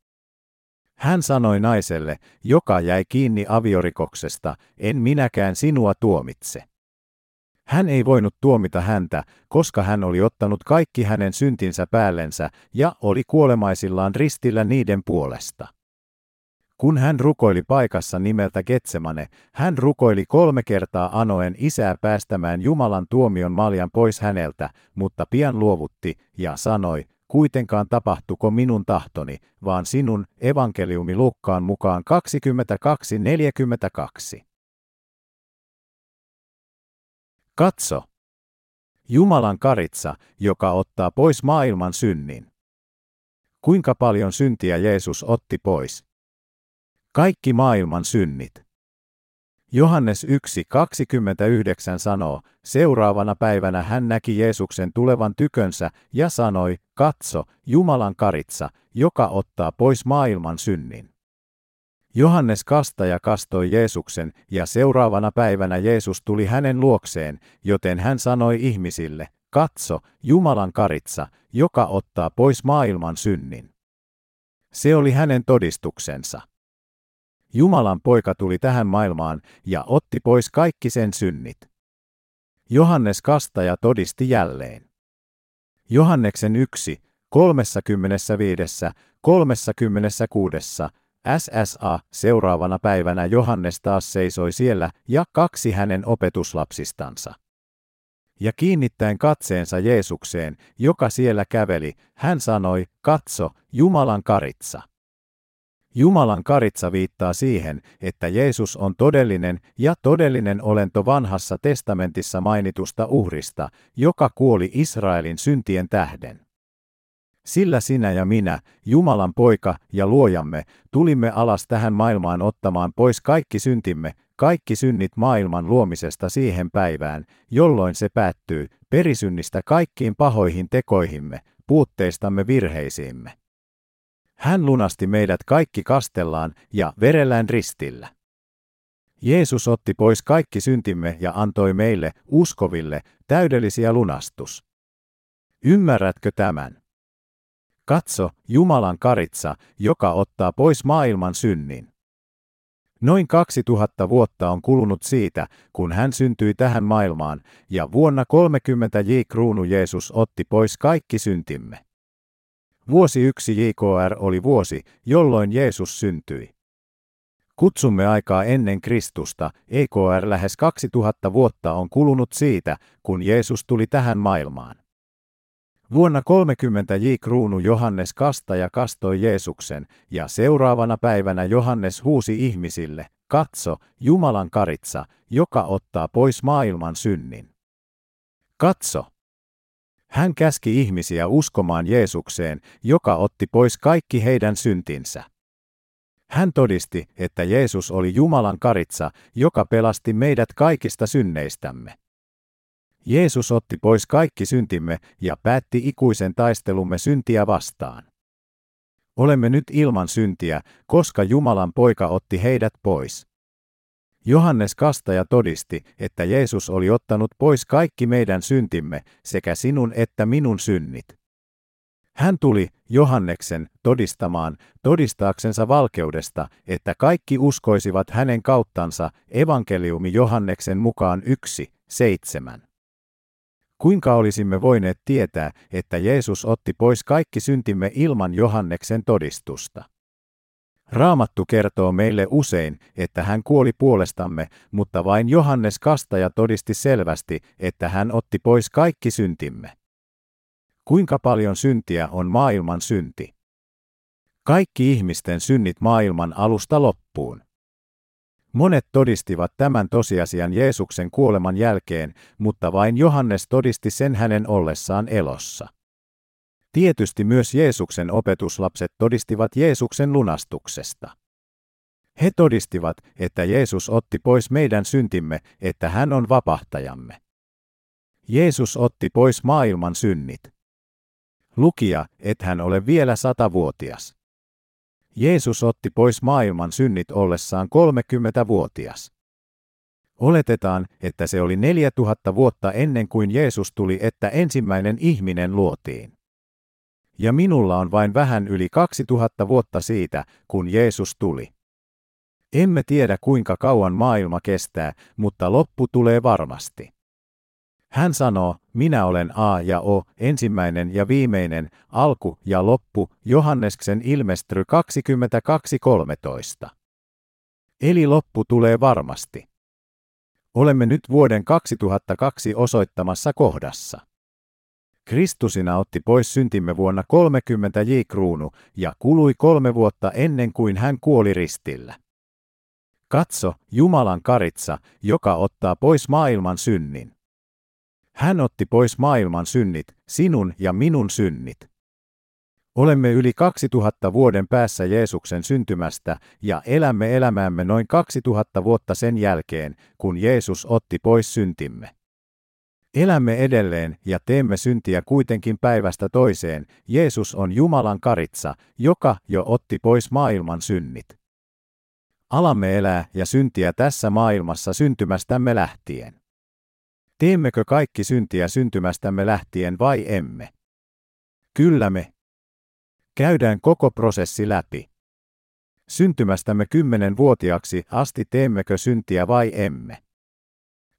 Hän sanoi naiselle, joka jäi kiinni aviorikoksesta, en minäkään sinua tuomitse. Hän ei voinut tuomita häntä, koska hän oli ottanut kaikki hänen syntinsä päällensä ja oli kuolemaisillaan ristillä niiden puolesta. Kun hän rukoili paikassa nimeltä Getsemane, hän rukoili kolme kertaa anoen isää päästämään Jumalan tuomion maljan pois häneltä, mutta pian luovutti ja sanoi, kuitenkaan tapahtuko minun tahtoni, vaan sinun evankeliumi Lukkaan mukaan 22.42. Katso! Jumalan karitsa, joka ottaa pois maailman synnin. Kuinka paljon syntiä Jeesus otti pois? Kaikki maailman synnit. Johannes 1.29 sanoo, seuraavana päivänä hän näki Jeesuksen tulevan tykönsä ja sanoi, katso, Jumalan karitsa, joka ottaa pois maailman synnin. Johannes kastaja kastoi Jeesuksen, ja seuraavana päivänä Jeesus tuli hänen luokseen, joten hän sanoi ihmisille, katso, Jumalan karitsa, joka ottaa pois maailman synnin. Se oli hänen todistuksensa. Jumalan poika tuli tähän maailmaan ja otti pois kaikki sen synnit. Johannes kastaja todisti jälleen. Johanneksen yksi, 35, 36, SSA seuraavana päivänä Johannes taas seisoi siellä ja kaksi hänen opetuslapsistansa. Ja kiinnittäen katseensa Jeesukseen, joka siellä käveli, hän sanoi, katso, Jumalan karitsa. Jumalan karitsa viittaa siihen, että Jeesus on todellinen ja todellinen olento vanhassa testamentissa mainitusta uhrista, joka kuoli Israelin syntien tähden. Sillä sinä ja minä, Jumalan poika ja luojamme, tulimme alas tähän maailmaan ottamaan pois kaikki syntimme, kaikki synnit maailman luomisesta siihen päivään, jolloin se päättyy, perisynnistä kaikkiin pahoihin tekoihimme, puutteistamme virheisiimme. Hän lunasti meidät kaikki kastellaan ja verellään ristillä. Jeesus otti pois kaikki syntimme ja antoi meille, uskoville, täydellisiä lunastus. Ymmärrätkö tämän? Katso, Jumalan karitsa, joka ottaa pois maailman synnin. Noin 2000 vuotta on kulunut siitä, kun hän syntyi tähän maailmaan, ja vuonna 30 J. Kruunu Jeesus otti pois kaikki syntimme. Vuosi 1 JKR oli vuosi, jolloin Jeesus syntyi. Kutsumme aikaa ennen Kristusta, EKR lähes 2000 vuotta on kulunut siitä, kun Jeesus tuli tähän maailmaan. Vuonna 30 J. Kruunu Johannes kastaja kastoi Jeesuksen, ja seuraavana päivänä Johannes huusi ihmisille, katso, Jumalan karitsa, joka ottaa pois maailman synnin. Katso! Hän käski ihmisiä uskomaan Jeesukseen, joka otti pois kaikki heidän syntinsä. Hän todisti, että Jeesus oli Jumalan karitsa, joka pelasti meidät kaikista synneistämme. Jeesus otti pois kaikki syntimme ja päätti ikuisen taistelumme syntiä vastaan. Olemme nyt ilman syntiä, koska Jumalan poika otti heidät pois. Johannes Kastaja todisti, että Jeesus oli ottanut pois kaikki meidän syntimme, sekä sinun että minun synnit. Hän tuli, Johanneksen, todistamaan, todistaaksensa valkeudesta, että kaikki uskoisivat hänen kauttansa, evankeliumi Johanneksen mukaan yksi, seitsemän. Kuinka olisimme voineet tietää, että Jeesus otti pois kaikki syntimme ilman Johanneksen todistusta? Raamattu kertoo meille usein, että hän kuoli puolestamme, mutta vain Johannes Kastaja todisti selvästi, että hän otti pois kaikki syntimme. Kuinka paljon syntiä on maailman synti? Kaikki ihmisten synnit maailman alusta loppuun. Monet todistivat tämän tosiasian Jeesuksen kuoleman jälkeen, mutta vain Johannes todisti sen hänen ollessaan elossa. Tietysti myös Jeesuksen opetuslapset todistivat Jeesuksen lunastuksesta. He todistivat, että Jeesus otti pois meidän syntimme, että hän on vapahtajamme. Jeesus otti pois maailman synnit. Lukija, et hän ole vielä satavuotias. Jeesus otti pois maailman synnit ollessaan 30-vuotias. Oletetaan, että se oli 4000 vuotta ennen kuin Jeesus tuli, että ensimmäinen ihminen luotiin. Ja minulla on vain vähän yli 2000 vuotta siitä, kun Jeesus tuli. Emme tiedä kuinka kauan maailma kestää, mutta loppu tulee varmasti. Hän sanoo, minä olen A ja O, ensimmäinen ja viimeinen, alku ja loppu, Johannesksen ilmestry 22.13. Eli loppu tulee varmasti. Olemme nyt vuoden 2002 osoittamassa kohdassa. Kristusina otti pois syntimme vuonna 30 J. Kruunu ja kului kolme vuotta ennen kuin hän kuoli ristillä. Katso, Jumalan karitsa, joka ottaa pois maailman synnin. Hän otti pois maailman synnit, sinun ja minun synnit. Olemme yli 2000 vuoden päässä Jeesuksen syntymästä ja elämme elämäämme noin 2000 vuotta sen jälkeen, kun Jeesus otti pois syntimme. Elämme edelleen ja teemme syntiä kuitenkin päivästä toiseen. Jeesus on Jumalan karitsa, joka jo otti pois maailman synnit. Alamme elää ja syntiä tässä maailmassa syntymästämme lähtien. Teemmekö kaikki syntiä syntymästämme lähtien vai emme? Kyllä me. Käydään koko prosessi läpi. Syntymästämme kymmenenvuotiaaksi asti teemmekö syntiä vai emme?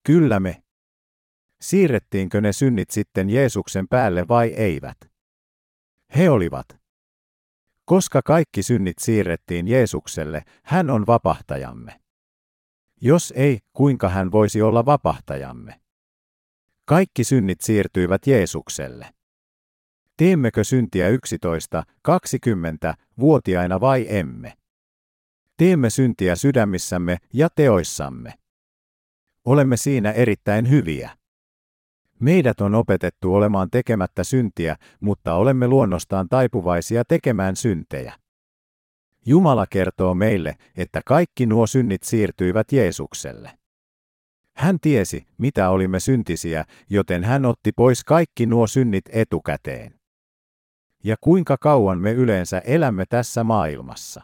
Kyllä me. Siirrettiinkö ne synnit sitten Jeesuksen päälle vai eivät? He olivat. Koska kaikki synnit siirrettiin Jeesukselle, hän on vapahtajamme. Jos ei, kuinka hän voisi olla vapahtajamme? Kaikki synnit siirtyivät Jeesukselle. Teemmekö syntiä 11, 20 vuotiaina vai emme? Teemme syntiä sydämissämme ja teoissamme. Olemme siinä erittäin hyviä. Meidät on opetettu olemaan tekemättä syntiä, mutta olemme luonnostaan taipuvaisia tekemään syntejä. Jumala kertoo meille, että kaikki nuo synnit siirtyivät Jeesukselle. Hän tiesi, mitä olimme syntisiä, joten hän otti pois kaikki nuo synnit etukäteen. Ja kuinka kauan me yleensä elämme tässä maailmassa?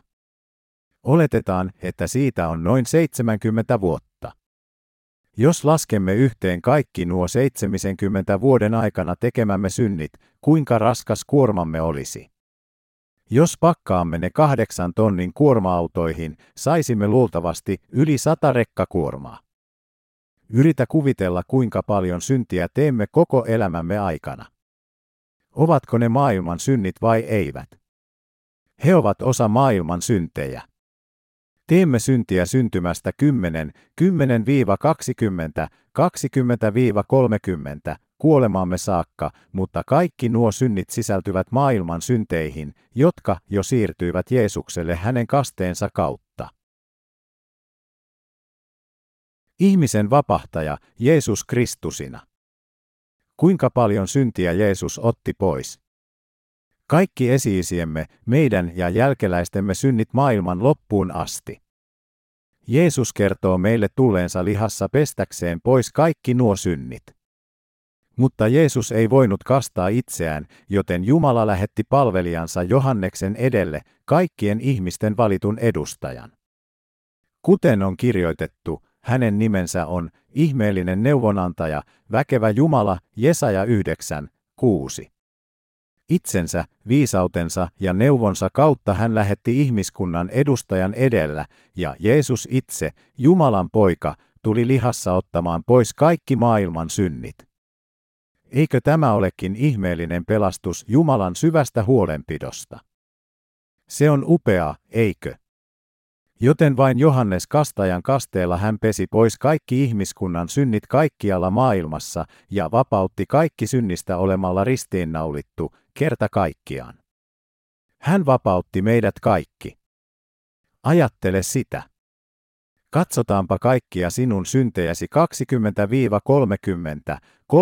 Oletetaan, että siitä on noin 70 vuotta. Jos laskemme yhteen kaikki nuo 70 vuoden aikana tekemämme synnit, kuinka raskas kuormamme olisi? Jos pakkaamme ne kahdeksan tonnin kuorma-autoihin, saisimme luultavasti yli sata rekkakuormaa. Yritä kuvitella, kuinka paljon syntiä teemme koko elämämme aikana. Ovatko ne maailman synnit vai eivät? He ovat osa maailman syntejä. Teemme syntiä syntymästä 10, 10-20, 20-30, kuolemamme saakka, mutta kaikki nuo synnit sisältyvät maailman synteihin, jotka jo siirtyivät Jeesukselle hänen kasteensa kautta. Ihmisen vapahtaja, Jeesus Kristusina. Kuinka paljon syntiä Jeesus otti pois? Kaikki esiisiemme, meidän ja jälkeläistemme synnit maailman loppuun asti. Jeesus kertoo meille tulleensa lihassa pestäkseen pois kaikki nuo synnit. Mutta Jeesus ei voinut kastaa itseään, joten Jumala lähetti palvelijansa Johanneksen edelle, kaikkien ihmisten valitun edustajan. Kuten on kirjoitettu, hänen nimensä on ihmeellinen neuvonantaja, väkevä Jumala, Jesaja 9, 6. Itsensä, viisautensa ja neuvonsa kautta hän lähetti ihmiskunnan edustajan edellä, ja Jeesus itse, Jumalan poika, tuli lihassa ottamaan pois kaikki maailman synnit. Eikö tämä olekin ihmeellinen pelastus Jumalan syvästä huolenpidosta? Se on upea, eikö? Joten vain Johannes kastajan kasteella hän pesi pois kaikki ihmiskunnan synnit kaikkialla maailmassa ja vapautti kaikki synnistä olemalla ristiinnaulittu, kerta kaikkiaan. Hän vapautti meidät kaikki. Ajattele sitä. Katsotaanpa kaikkia sinun syntejäsi 20-30, 30-40,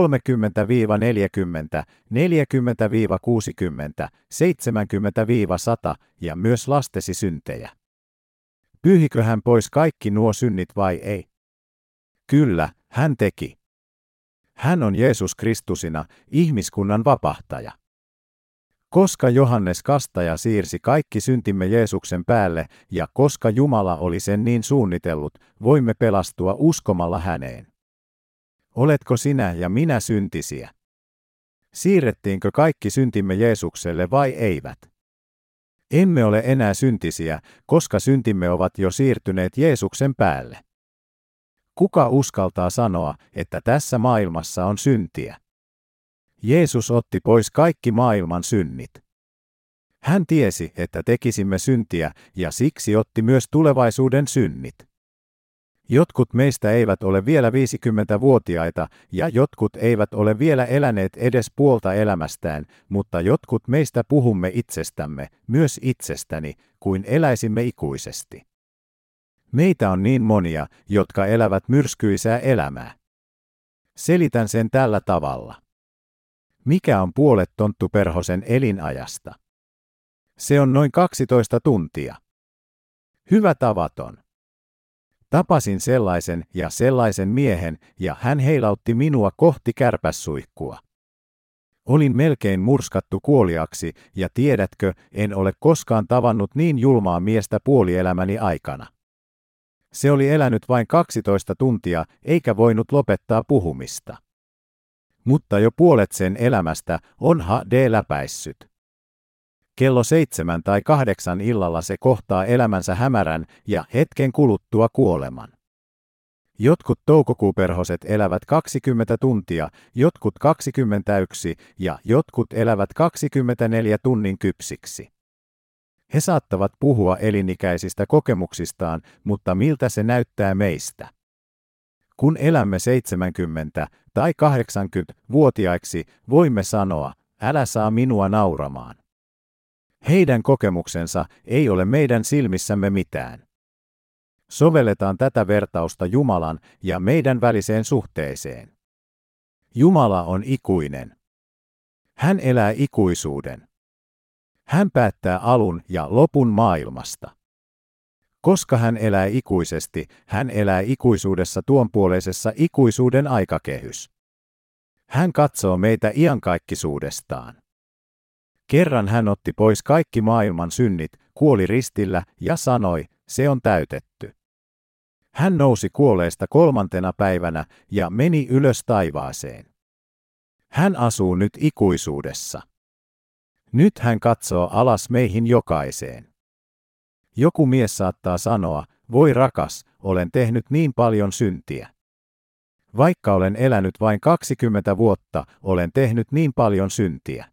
40-60, 70-100 ja myös lastesi syntejä. Pyyhikö hän pois kaikki nuo synnit vai ei? Kyllä, hän teki. Hän on Jeesus Kristusina, ihmiskunnan vapahtaja. Koska Johannes Kastaja siirsi kaikki syntimme Jeesuksen päälle ja koska Jumala oli sen niin suunnitellut, voimme pelastua uskomalla häneen. Oletko sinä ja minä syntisiä? Siirrettiinkö kaikki syntimme Jeesukselle vai eivät? Emme ole enää syntisiä, koska syntimme ovat jo siirtyneet Jeesuksen päälle. Kuka uskaltaa sanoa, että tässä maailmassa on syntiä? Jeesus otti pois kaikki maailman synnit. Hän tiesi, että tekisimme syntiä, ja siksi otti myös tulevaisuuden synnit. Jotkut meistä eivät ole vielä 50-vuotiaita, ja jotkut eivät ole vielä eläneet edes puolta elämästään, mutta jotkut meistä puhumme itsestämme, myös itsestäni, kuin eläisimme ikuisesti. Meitä on niin monia, jotka elävät myrskyisää elämää. Selitän sen tällä tavalla. Mikä on puolet tonttuperhosen elinajasta? Se on noin 12 tuntia. Hyvä tavaton. Tapasin sellaisen ja sellaisen miehen, ja hän heilautti minua kohti kärpässuihkua. Olin melkein murskattu kuoliaksi, ja tiedätkö, en ole koskaan tavannut niin julmaa miestä puolielämäni aikana. Se oli elänyt vain 12 tuntia, eikä voinut lopettaa puhumista. Mutta jo puolet sen elämästä on HD läpäissyt. Kello seitsemän tai kahdeksan illalla se kohtaa elämänsä hämärän ja hetken kuluttua kuoleman. Jotkut toukokuuperhoset elävät 20 tuntia, jotkut 21 ja jotkut elävät 24 tunnin kypsiksi. He saattavat puhua elinikäisistä kokemuksistaan, mutta miltä se näyttää meistä? Kun elämme 70 tai 80-vuotiaiksi, voimme sanoa, älä saa minua nauramaan. Heidän kokemuksensa ei ole meidän silmissämme mitään. Sovelletaan tätä vertausta Jumalan ja meidän väliseen suhteeseen. Jumala on ikuinen. Hän elää ikuisuuden. Hän päättää alun ja lopun maailmasta. Koska hän elää ikuisesti, hän elää ikuisuudessa tuonpuoleisessa ikuisuuden aikakehys. Hän katsoo meitä iankaikkisuudestaan. Kerran hän otti pois kaikki maailman synnit, kuoli ristillä ja sanoi, se on täytetty. Hän nousi kuolleesta kolmantena päivänä ja meni ylös taivaaseen. Hän asuu nyt ikuisuudessa. Nyt hän katsoo alas meihin jokaiseen. Joku mies saattaa sanoa, voi rakas, olen tehnyt niin paljon syntiä. Vaikka olen elänyt vain 20 vuotta, olen tehnyt niin paljon syntiä.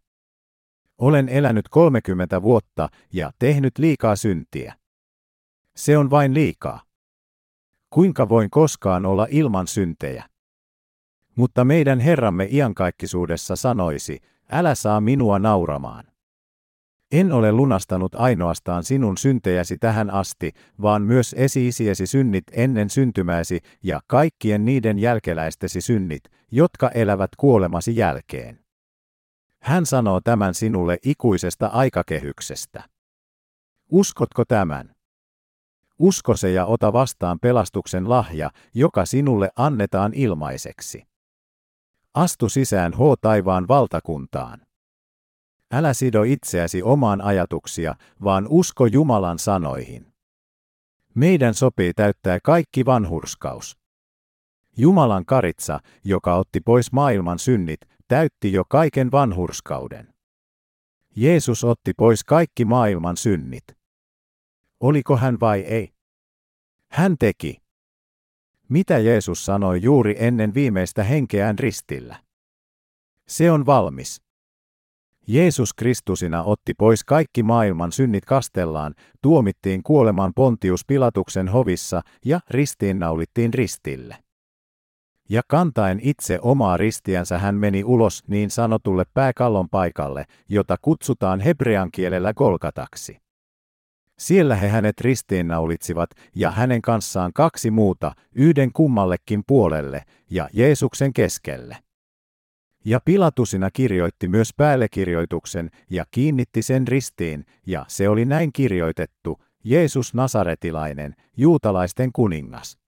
Olen elänyt 30 vuotta ja tehnyt liikaa syntiä. Se on vain liikaa. Kuinka voin koskaan olla ilman syntejä? Mutta meidän Herramme iankaikkisuudessa sanoisi, älä saa minua nauramaan. En ole lunastanut ainoastaan sinun syntejäsi tähän asti, vaan myös esi-isiesi synnit ennen syntymääsi ja kaikkien niiden jälkeläistesi synnit, jotka elävät kuolemasi jälkeen. Hän sanoo tämän sinulle ikuisesta aikakehyksestä. Uskotko tämän? Usko se ja ota vastaan pelastuksen lahja, joka sinulle annetaan ilmaiseksi. Astu sisään H taivaan valtakuntaan. Älä sido itseäsi omaan ajatuksia, vaan usko Jumalan sanoihin. Meidän sopii täyttää kaikki vanhurskaus. Jumalan karitsa, joka otti pois maailman synnit, täytti jo kaiken vanhurskauden. Jeesus otti pois kaikki maailman synnit. Oliko hän vai ei? Hän teki. Mitä Jeesus sanoi juuri ennen viimeistä henkeään ristillä? Se on valmis. Jeesus Kristusina otti pois kaikki maailman synnit kastellaan, tuomittiin kuoleman Pontius Pilatuksen hovissa ja ristiinnaulittiin ristille. Ja kantaen itse omaa ristiänsä hän meni ulos niin sanotulle pääkallon paikalle, jota kutsutaan hebrean kielellä Golgataksi. Siellä he hänet ristiinnaulitsivat ja hänen kanssaan kaksi muuta, yhden kummallekin puolelle ja Jeesuksen keskelle. Ja Pilatusina kirjoitti myös päällekirjoituksen ja kiinnitti sen ristiin, ja se oli näin kirjoitettu, Jeesus Nasaretilainen, juutalaisten kuningas.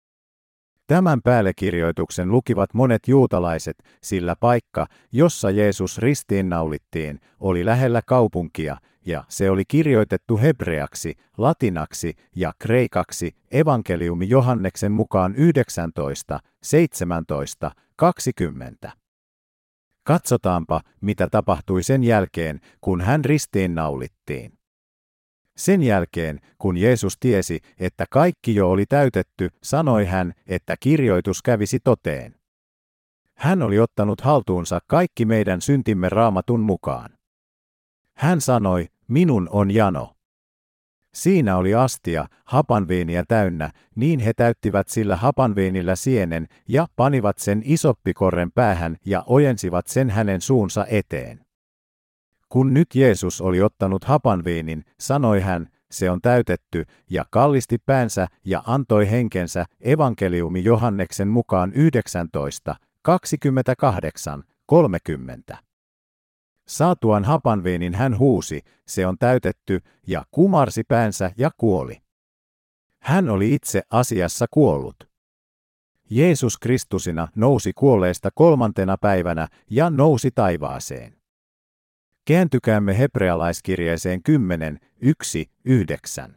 Tämän päällekirjoituksen lukivat monet juutalaiset, sillä paikka, jossa Jeesus ristiinnaulittiin, oli lähellä kaupunkia, ja se oli kirjoitettu hebreaksi, latinaksi ja kreikaksi evankeliumi Johanneksen mukaan 19, 17, 20. Katsotaanpa, mitä tapahtui sen jälkeen, kun hän ristiinnaulittiin. Sen jälkeen, kun Jeesus tiesi, että kaikki jo oli täytetty, sanoi hän, että kirjoitus kävisi toteen. Hän oli ottanut haltuunsa kaikki meidän syntimme raamatun mukaan. Hän sanoi, minun on jano. Siinä oli astia, hapanviiniä täynnä, niin he täyttivät sillä hapanviinillä sienen ja panivat sen isoppikorren päähän ja ojensivat sen hänen suunsa eteen. Kun nyt Jeesus oli ottanut hapanviinin, sanoi hän, se on täytetty, ja kallisti päänsä ja antoi henkensä evankeliumi Johanneksen mukaan 19, 28, 30. Saatuan hapanviinin hän huusi, se on täytetty, ja kumarsi päänsä ja kuoli. Hän oli itse asiassa kuollut. Jeesus Kristusina nousi kuolleesta kolmantena päivänä ja nousi taivaaseen. Kääntykäämme hebrealaiskirjeeseen 10, 1, 9.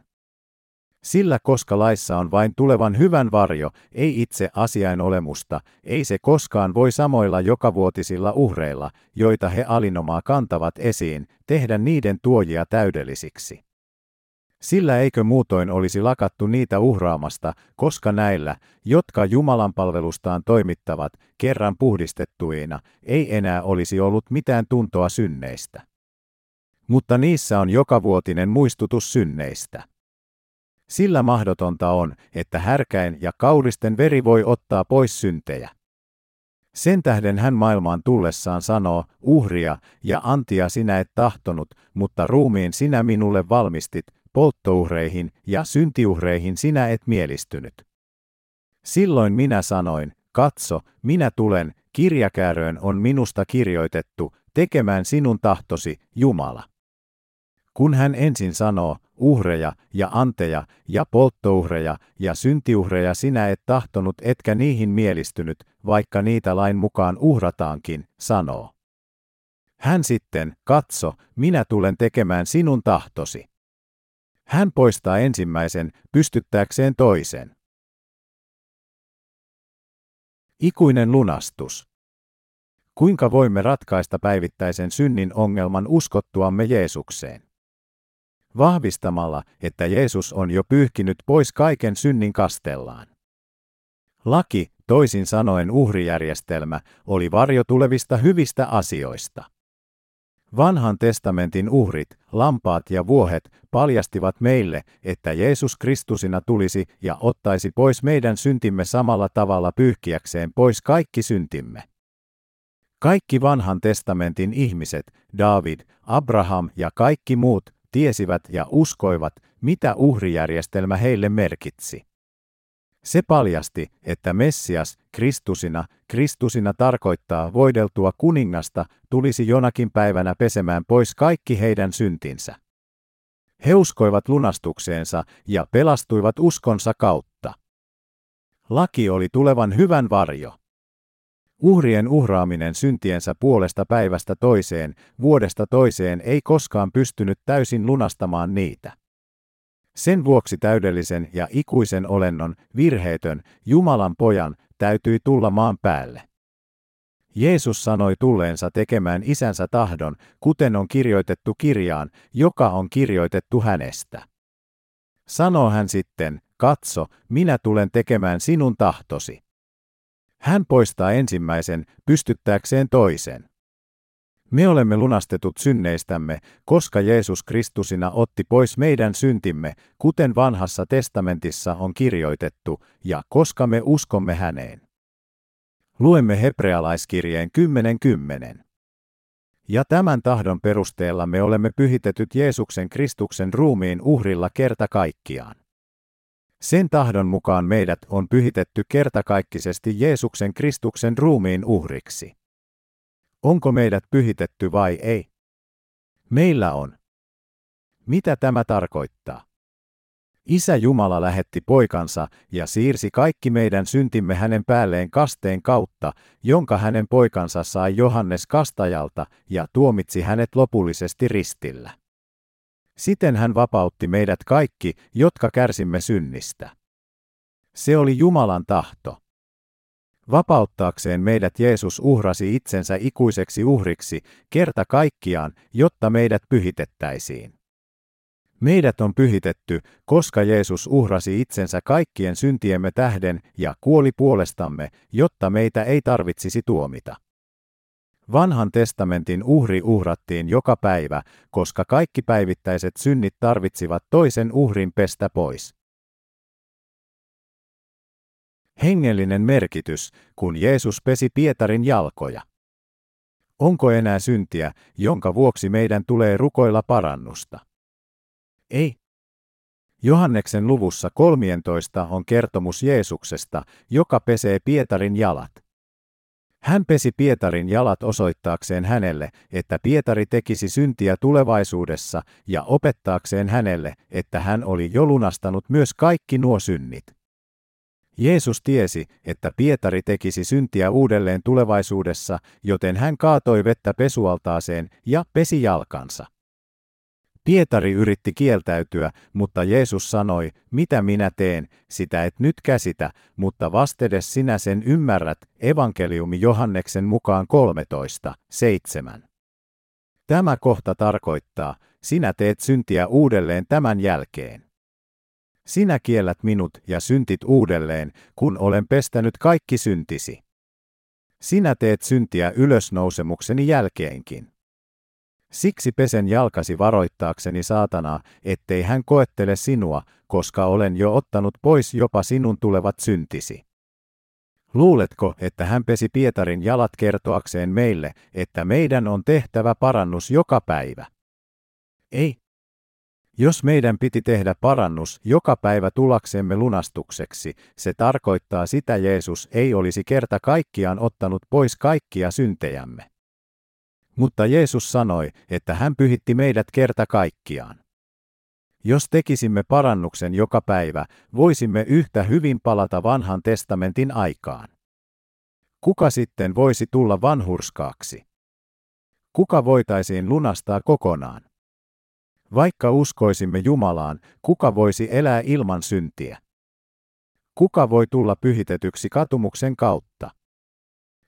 Sillä koska laissa on vain tulevan hyvän varjo, ei itse asiain olemusta, ei se koskaan voi samoilla jokavuotisilla uhreilla, joita he alinomaa kantavat esiin, tehdä niiden tuojia täydellisiksi. Sillä eikö muutoin olisi lakattu niitä uhraamasta, koska näillä, jotka Jumalan palvelustaan toimittavat, kerran puhdistettuina, ei enää olisi ollut mitään tuntoa synneistä. Mutta niissä on jokavuotinen muistutus synneistä. Sillä mahdotonta on, että härkäin ja kauristen veri voi ottaa pois syntejä. Sen tähden hän maailmaan tullessaan sanoo, uhria ja antia sinä et tahtonut, mutta ruumiin sinä minulle valmistit, polttouhreihin ja syntiuhreihin sinä et mielistynyt. Silloin minä sanoin, katso, minä tulen, kirjakääröön on minusta kirjoitettu, tekemään sinun tahtosi, Jumala. Kun hän ensin sanoo, uhreja ja anteja ja polttouhreja ja syntiuhreja sinä et tahtonut etkä niihin mielistynyt, vaikka niitä lain mukaan uhrataankin, sanoo. Hän sitten, katso, minä tulen tekemään sinun tahtosi. Hän poistaa ensimmäisen, pystyttääkseen toisen. Ikuinen lunastus. Kuinka voimme ratkaista päivittäisen synnin ongelman uskottuamme Jeesukseen? Vahvistamalla, että Jeesus on jo pyyhkinyt pois kaiken synnin kastellaan. Laki, toisin sanoen uhrijärjestelmä, oli varjo tulevista hyvistä asioista. Vanhan testamentin uhrit, lampaat ja vuohet paljastivat meille, että Jeesus Kristusina tulisi ja ottaisi pois meidän syntimme samalla tavalla pyyhkiäkseen pois kaikki syntimme. Kaikki vanhan testamentin ihmiset, David, Abraham ja kaikki muut, tiesivät ja uskoivat, mitä uhrijärjestelmä heille merkitsi. Se paljasti, että Messias, Kristusina, Kristusina tarkoittaa voideltua kuningasta, tulisi jonakin päivänä pesemään pois kaikki heidän syntinsä. He uskoivat lunastukseensa ja pelastuivat uskonsa kautta. Laki oli tulevan hyvän varjo. Uhrien uhraaminen syntiensä puolesta päivästä toiseen, vuodesta toiseen ei koskaan pystynyt täysin lunastamaan niitä. Sen vuoksi täydellisen ja ikuisen olennon, virheetön, Jumalan pojan, täytyi tulla maan päälle. Jeesus sanoi tulleensa tekemään isänsä tahdon, kuten on kirjoitettu kirjaan, joka on kirjoitettu hänestä. Sanoo hän sitten, katso, minä tulen tekemään sinun tahtosi. Hän poistaa ensimmäisen, pystyttääkseen toisen. Me olemme lunastetut synneistämme, koska Jeesus Kristusina otti pois meidän syntimme, kuten vanhassa testamentissa on kirjoitettu, ja koska me uskomme häneen. Luemme hebrealaiskirjeen 10.10. Ja tämän tahdon perusteella me olemme pyhitetyt Jeesuksen Kristuksen ruumiin uhrilla kerta kaikkiaan. Sen tahdon mukaan meidät on pyhitetty kertakaikkisesti Jeesuksen Kristuksen ruumiin uhriksi. Onko meidät pyhitetty vai ei? Meillä on. Mitä tämä tarkoittaa? Isä Jumala lähetti poikansa ja siirsi kaikki meidän syntimme hänen päälleen kasteen kautta, jonka hänen poikansa sai Johannes kastajalta ja tuomitsi hänet lopullisesti ristillä. Siten hän vapautti meidät kaikki, jotka kärsimme synnistä. Se oli Jumalan tahto. Vapauttaakseen meidät Jeesus uhrasi itsensä ikuiseksi uhriksi kerta kaikkiaan, jotta meidät pyhitettäisiin. Meidät on pyhitetty, koska Jeesus uhrasi itsensä kaikkien syntiemme tähden ja kuoli puolestamme, jotta meitä ei tarvitsisi tuomita. Vanhan testamentin uhri uhrattiin joka päivä, koska kaikki päivittäiset synnit tarvitsivat toisen uhrin pestä pois. Hengellinen merkitys, kun Jeesus pesi Pietarin jalkoja. Onko enää syntiä, jonka vuoksi meidän tulee rukoilla parannusta? Ei. Johanneksen luvussa 13 on kertomus Jeesuksesta, joka pesee Pietarin jalat. Hän pesi Pietarin jalat osoittaakseen hänelle, että Pietari tekisi syntiä tulevaisuudessa ja opettaakseen hänelle, että hän oli jo lunastanut myös kaikki nuo synnit. Jeesus tiesi, että Pietari tekisi syntiä uudelleen tulevaisuudessa, joten hän kaatoi vettä pesualtaaseen ja pesi jalkansa. Pietari yritti kieltäytyä, mutta Jeesus sanoi, mitä minä teen, sitä et nyt käsitä, mutta vastedes sinä sen ymmärrät, evankeliumi Johanneksen mukaan 13, 7. Tämä kohta tarkoittaa, sinä teet syntiä uudelleen tämän jälkeen. Sinä kiellät minut ja syntit uudelleen, kun olen pestänyt kaikki syntisi. Sinä teet syntiä ylösnousemukseni jälkeenkin. Siksi pesen jalkasi varoittaakseni saatanaa, ettei hän koettele sinua, koska olen jo ottanut pois jopa sinun tulevat syntisi. Luuletko, että hän pesi Pietarin jalat kertoakseen meille, että meidän on tehtävä parannus joka päivä? Ei. Jos meidän piti tehdä parannus joka päivä tulaksemme lunastukseksi, se tarkoittaa sitä Jeesus ei olisi kerta kaikkiaan ottanut pois kaikkia syntejämme. Mutta Jeesus sanoi, että hän pyhitti meidät kerta kaikkiaan. Jos tekisimme parannuksen joka päivä, voisimme yhtä hyvin palata vanhan testamentin aikaan. Kuka sitten voisi tulla vanhurskaaksi? Kuka voitaisiin lunastaa kokonaan? Vaikka uskoisimme Jumalaan, kuka voisi elää ilman syntiä? Kuka voi tulla pyhitetyksi katumuksen kautta?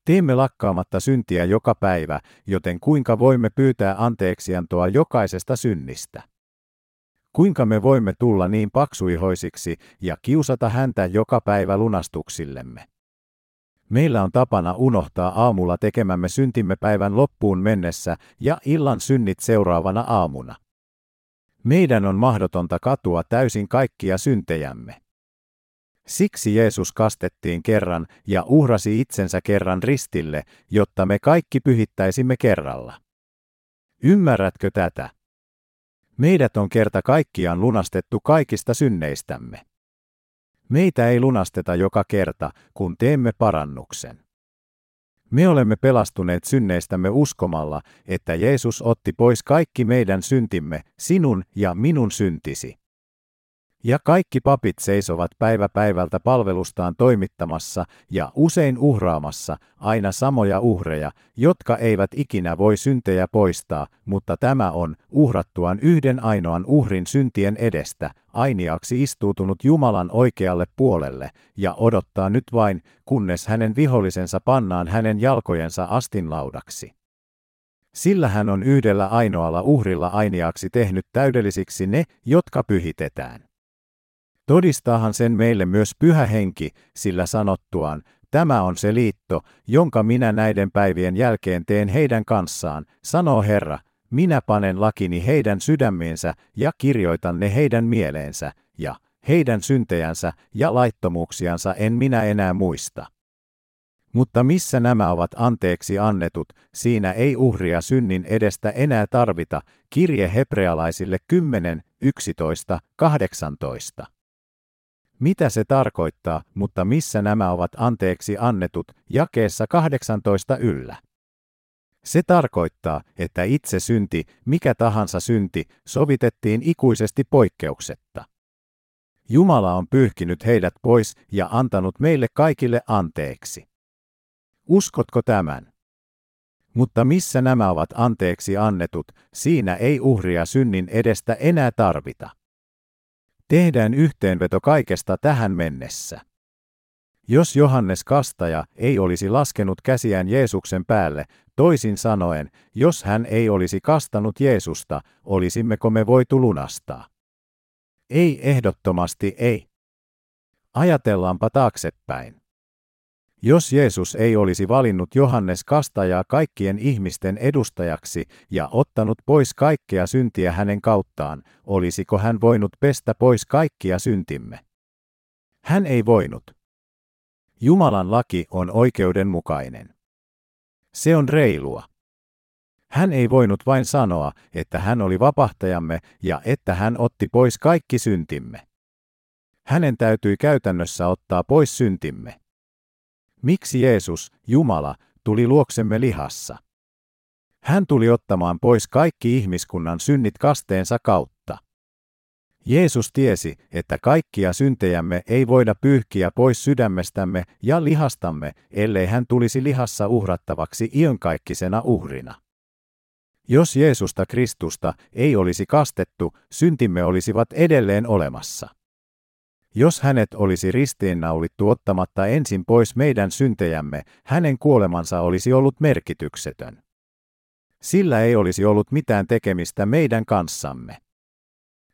Teemme lakkaamatta syntiä joka päivä, joten kuinka voimme pyytää anteeksiantoa jokaisesta synnistä? Kuinka me voimme tulla niin paksuihoisiksi ja kiusata häntä joka päivä lunastuksillemme? Meillä on tapana unohtaa aamulla tekemämme syntimme päivän loppuun mennessä ja illan synnit seuraavana aamuna. Meidän on mahdotonta katua täysin kaikkia syntejämme. Siksi Jeesus kastettiin kerran ja uhrasi itsensä kerran ristille, jotta me kaikki pyhittäisimme kerralla. Ymmärrätkö tätä? Meidät on kerta kaikkiaan lunastettu kaikista synneistämme. Meitä ei lunasteta joka kerta, kun teemme parannuksen. Me olemme pelastuneet synneistämme uskomalla, että Jeesus otti pois kaikki meidän syntimme, sinun ja minun syntisi. Ja kaikki papit seisovat päivä päivältä palvelustaan toimittamassa ja usein uhraamassa aina samoja uhreja, jotka eivät ikinä voi syntejä poistaa, mutta tämä on uhrattuaan yhden ainoan uhrin syntien edestä, ainiaksi istuutunut Jumalan oikealle puolelle ja odottaa nyt vain, kunnes hänen vihollisensa pannaan hänen jalkojensa astinlaudaksi. Sillä hän on yhdellä ainoalla uhrilla ainiaksi tehnyt täydellisiksi ne, jotka pyhitetään. Todistaahan sen meille myös pyhä henki, sillä sanottuaan, tämä on se liitto, jonka minä näiden päivien jälkeen teen heidän kanssaan, sanoo Herra, minä panen lakini heidän sydämiensä ja kirjoitan ne heidän mieleensä, ja heidän syntejänsä ja laittomuuksiansa en minä enää muista. Mutta missä nämä ovat anteeksi annetut, siinä ei uhria synnin edestä enää tarvita, kirje hebrealaisille 10, 11, 18. Mitä se tarkoittaa, mutta missä nämä ovat anteeksi annetut, jakeessa 18 yllä? Se tarkoittaa, että itse synti, mikä tahansa synti, sovitettiin ikuisesti poikkeuksetta. Jumala on pyyhkinyt heidät pois ja antanut meille kaikille anteeksi. Uskotko tämän? Mutta missä nämä ovat anteeksi annetut, siinä ei uhria synnin edestä enää tarvita. Tehdään yhteenveto kaikesta tähän mennessä. Jos Johannes Kastaja ei olisi laskenut käsiään Jeesuksen päälle, toisin sanoen, jos hän ei olisi kastanut Jeesusta, olisimmeko me voitu lunastaa? Ei ehdottomasti ei. Ajatellaanpa taaksepäin. Jos Jeesus ei olisi valinnut Johannes kastajaa kaikkien ihmisten edustajaksi ja ottanut pois kaikkea syntiä hänen kauttaan, olisiko hän voinut pestä pois kaikkia syntimme? Hän ei voinut. Jumalan laki on oikeudenmukainen. Se on reilua. Hän ei voinut vain sanoa, että hän oli vapahtajamme ja että hän otti pois kaikki syntimme. Hänen täytyi käytännössä ottaa pois syntimme. Miksi Jeesus, Jumala, tuli luoksemme lihassa? Hän tuli ottamaan pois kaikki ihmiskunnan synnit kasteensa kautta. Jeesus tiesi, että kaikkia syntejämme ei voida pyyhkiä pois sydämestämme ja lihastamme, ellei hän tulisi lihassa uhrattavaksi iankaikkisena uhrina. Jos Jeesusta Kristusta ei olisi kastettu, syntimme olisivat edelleen olemassa. Jos hänet olisi ristiinnaulittu ottamatta ensin pois meidän syntejämme, hänen kuolemansa olisi ollut merkityksetön. Sillä ei olisi ollut mitään tekemistä meidän kanssamme.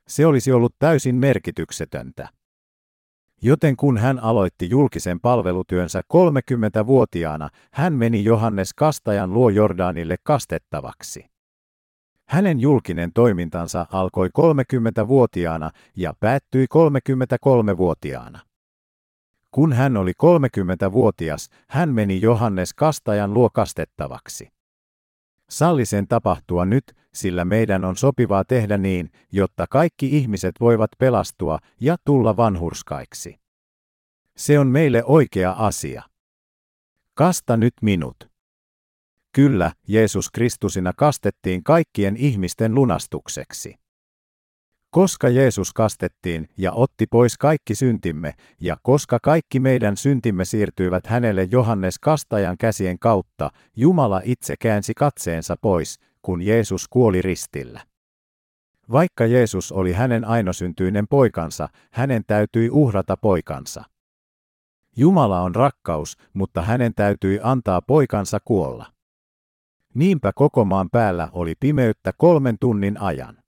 Se olisi ollut täysin merkityksetöntä. Joten kun hän aloitti julkisen palvelutyönsä 30-vuotiaana, hän meni Johannes Kastajan luo Jordanille kastettavaksi. Hänen julkinen toimintansa alkoi 30-vuotiaana ja päättyi 33-vuotiaana. Kun hän oli 30-vuotias, hän meni Johannes Kastajan luo kastettavaksi. Salli sen tapahtua nyt, sillä meidän on sopivaa tehdä niin, jotta kaikki ihmiset voivat pelastua ja tulla vanhurskaiksi. Se on meille oikea asia. Kasta nyt minut. Kyllä, Jeesus Kristusina kastettiin kaikkien ihmisten lunastukseksi. Koska Jeesus kastettiin ja otti pois kaikki syntimme, ja koska kaikki meidän syntimme siirtyivät hänelle Johannes kastajan käsien kautta, Jumala itse käänsi katseensa pois, kun Jeesus kuoli ristillä. Vaikka Jeesus oli hänen ainosyntyinen poikansa, hänen täytyi uhrata poikansa. Jumala on rakkaus, mutta hänen täytyi antaa poikansa kuolla. Niinpä koko maan päällä oli pimeyttä kolmen tunnin ajan.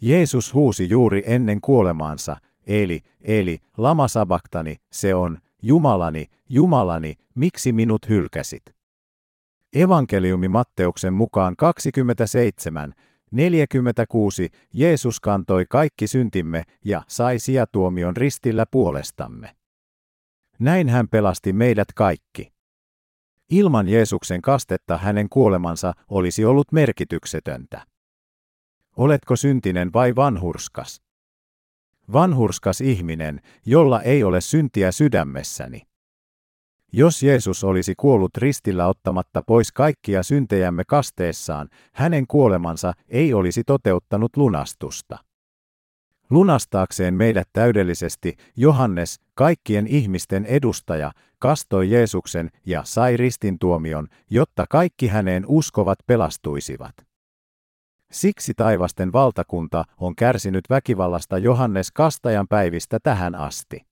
Jeesus huusi juuri ennen kuolemaansa, eli, eli, lama sabaktani, se on, Jumalani, Jumalani, miksi minut hylkäsit? Evankeliumi Matteuksen mukaan 27, 46, Jeesus kantoi kaikki syntimme ja sai sijatuomion ristillä puolestamme. Näin hän pelasti meidät kaikki. Ilman Jeesuksen kastetta hänen kuolemansa olisi ollut merkityksetöntä. Oletko syntinen vai vanhurskas? Vanhurskas ihminen, jolla ei ole syntiä sydämessäni. Jos Jeesus olisi kuollut ristillä ottamatta pois kaikkia syntejämme kasteessaan, hänen kuolemansa ei olisi toteuttanut lunastusta. Lunastaakseen meidät täydellisesti, Johannes, kaikkien ihmisten edustaja, kastoi Jeesuksen ja sai ristintuomion, jotta kaikki häneen uskovat pelastuisivat. Siksi taivasten valtakunta on kärsinyt väkivallasta Johannes Kastajan päivistä tähän asti.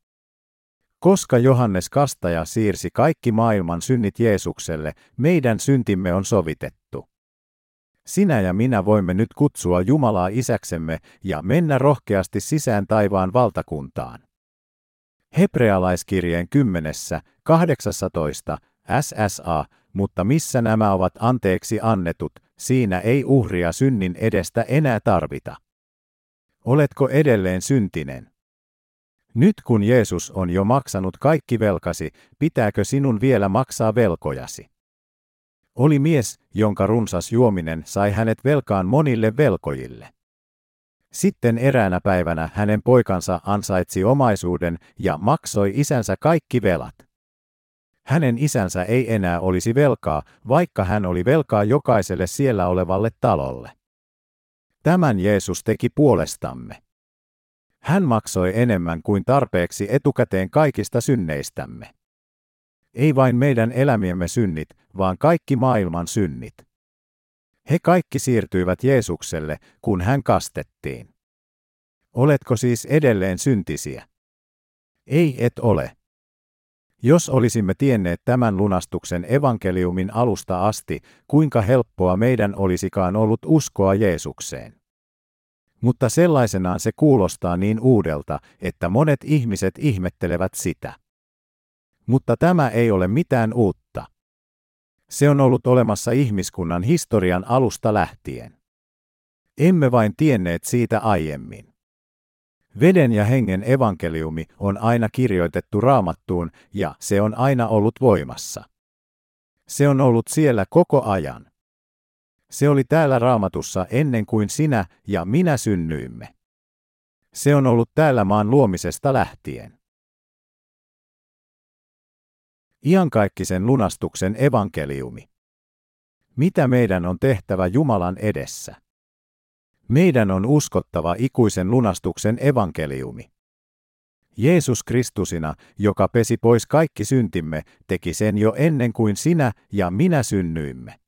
Koska Johannes Kastaja siirsi kaikki maailman synnit Jeesukselle, meidän syntimme on sovitettu. Sinä ja minä voimme nyt kutsua Jumalaa isäksemme ja mennä rohkeasti sisään taivaan valtakuntaan. Hebrealaiskirjeen 10, 18, SSA, mutta missä nämä ovat anteeksi annetut, siinä ei uhria synnin edestä enää tarvita. Oletko edelleen syntinen? Nyt kun Jeesus on jo maksanut kaikki velkasi, pitääkö sinun vielä maksaa velkojasi? Oli mies, jonka runsas juominen sai hänet velkaan monille velkojille. Sitten eräänä päivänä hänen poikansa ansaitsi omaisuuden ja maksoi isänsä kaikki velat. Hänen isänsä ei enää olisi velkaa, vaikka hän oli velkaa jokaiselle siellä olevalle talolle. Tämän Jeesus teki puolestamme. Hän maksoi enemmän kuin tarpeeksi etukäteen kaikista synneistämme. Ei vain meidän elämiemme synnit, vaan kaikki maailman synnit. He kaikki siirtyivät Jeesukselle, kun hän kastettiin. Oletko siis edelleen syntisiä? Ei et ole. Jos olisimme tienneet tämän lunastuksen evankeliumin alusta asti, kuinka helppoa meidän olisikaan ollut uskoa Jeesukseen. Mutta sellaisenaan se kuulostaa niin uudelta, että monet ihmiset ihmettelevät sitä. Mutta tämä ei ole mitään uutta. Se on ollut olemassa ihmiskunnan historian alusta lähtien. Emme vain tienneet siitä aiemmin. Veden ja hengen evankeliumi on aina kirjoitettu raamattuun ja se on aina ollut voimassa. Se on ollut siellä koko ajan. Se oli täällä raamatussa ennen kuin sinä ja minä synnyimme. Se on ollut täällä maan luomisesta lähtien. Iankaikkisen lunastuksen evankeliumi. Mitä meidän on tehtävä Jumalan edessä? Meidän on uskottava ikuisen lunastuksen evankeliumi. Jeesus Kristusina, joka pesi pois kaikki syntimme, teki sen jo ennen kuin sinä ja minä synnyimme.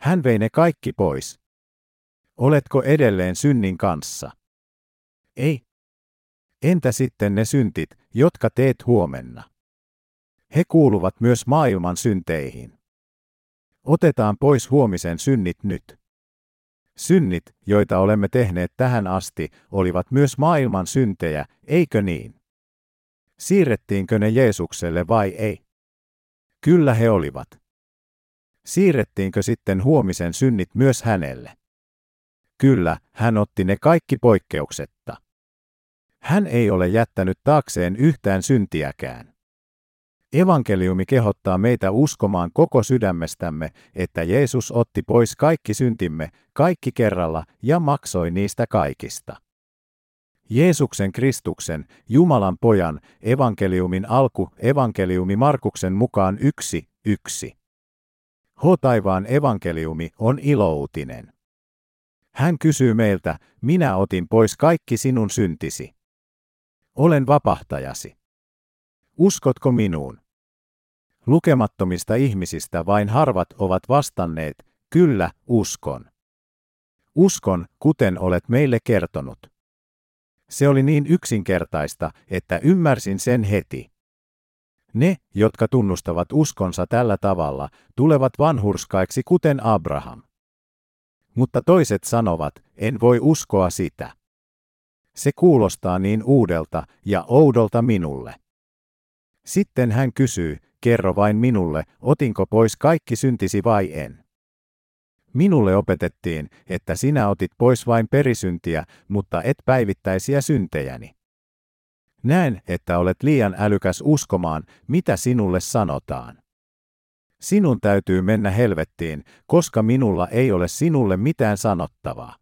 Hän vei ne kaikki pois. Oletko edelleen synnin kanssa? Ei. Entä sitten ne syntit, jotka teet huomenna? He kuuluvat myös maailman synteihin. Otetaan pois huomisen synnit nyt. Synnit, joita olemme tehneet tähän asti, olivat myös maailman syntejä, eikö niin? Siirrettiinkö ne Jeesukselle vai ei? Kyllä he olivat. Siirrettiinkö sitten huomisen synnit myös hänelle? Kyllä, hän otti ne kaikki poikkeuksetta. Hän ei ole jättänyt taakseen yhtään syntiäkään. Evankeliumi kehottaa meitä uskomaan koko sydämestämme, että Jeesus otti pois kaikki syntimme, kaikki kerralla, ja maksoi niistä kaikista. Jeesuksen Kristuksen, Jumalan pojan, evankeliumin alku, evankeliumi Markuksen mukaan yksi, yksi. H. Taivaan evankeliumi on iloutinen. Hän kysyy meiltä, minä otin pois kaikki sinun syntisi. Olen vapahtajasi. Uskotko minuun? Lukemattomista ihmisistä vain harvat ovat vastanneet, kyllä, uskon. Uskon, kuten olet meille kertonut. Se oli niin yksinkertaista, että ymmärsin sen heti. Ne, jotka tunnustavat uskonsa tällä tavalla, tulevat vanhurskaiksi kuten Abraham. Mutta toiset sanovat, en voi uskoa sitä. Se kuulostaa niin uudelta ja oudolta minulle. Sitten hän kysyy, kerro vain minulle, otinko pois kaikki syntisi vai en. Minulle opetettiin, että sinä otit pois vain perisyntiä, mutta et päivittäisiä syntejäni. Näen, että olet liian älykäs uskomaan, mitä sinulle sanotaan. Sinun täytyy mennä helvettiin, koska minulla ei ole sinulle mitään sanottavaa.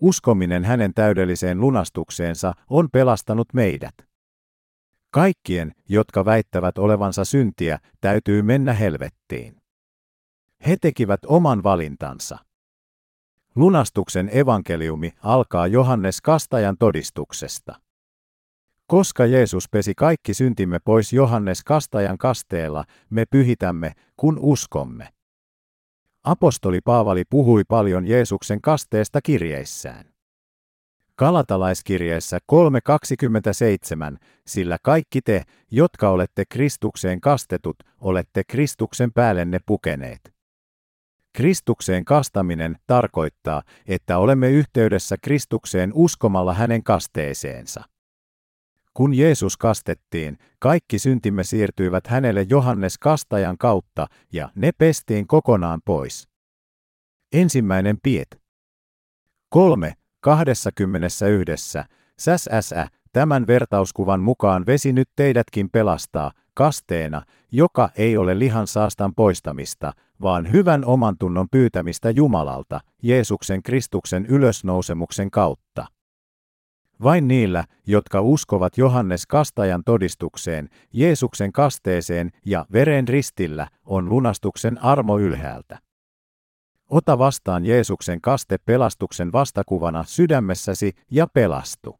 Uskominen hänen täydelliseen lunastukseensa on pelastanut meidät. Kaikkien, jotka väittävät olevansa syntiä, täytyy mennä helvettiin. He tekivät oman valintansa. Lunastuksen evankeliumi alkaa Johannes Kastajan todistuksesta. Koska Jeesus pesi kaikki syntimme pois Johannes Kastajan kasteella, me pyhitämme, kun uskomme. Apostoli Paavali puhui paljon Jeesuksen kasteesta kirjeissään. Kalatalaiskirjeessä 3.27, sillä kaikki te, jotka olette Kristukseen kastetut, olette Kristuksen päällenne pukeneet. Kristukseen kastaminen tarkoittaa, että olemme yhteydessä Kristukseen uskomalla hänen kasteeseensa. Kun Jeesus kastettiin, kaikki syntimme siirtyivät hänelle Johannes kastajan kautta ja ne pestiin kokonaan pois. Ensimmäinen Piet. 3. 21. Säsäsä, tämän vertauskuvan mukaan vesi nyt teidätkin pelastaa, kasteena, joka ei ole lihan saastan poistamista, vaan hyvän oman tunnon pyytämistä Jumalalta, Jeesuksen Kristuksen ylösnousemuksen kautta. Vain niillä, jotka uskovat Johannes Kastajan todistukseen, Jeesuksen kasteeseen ja veren ristillä, on lunastuksen armo ylhäältä. Ota vastaan Jeesuksen kaste pelastuksen vastakuvana sydämessäsi ja pelastu.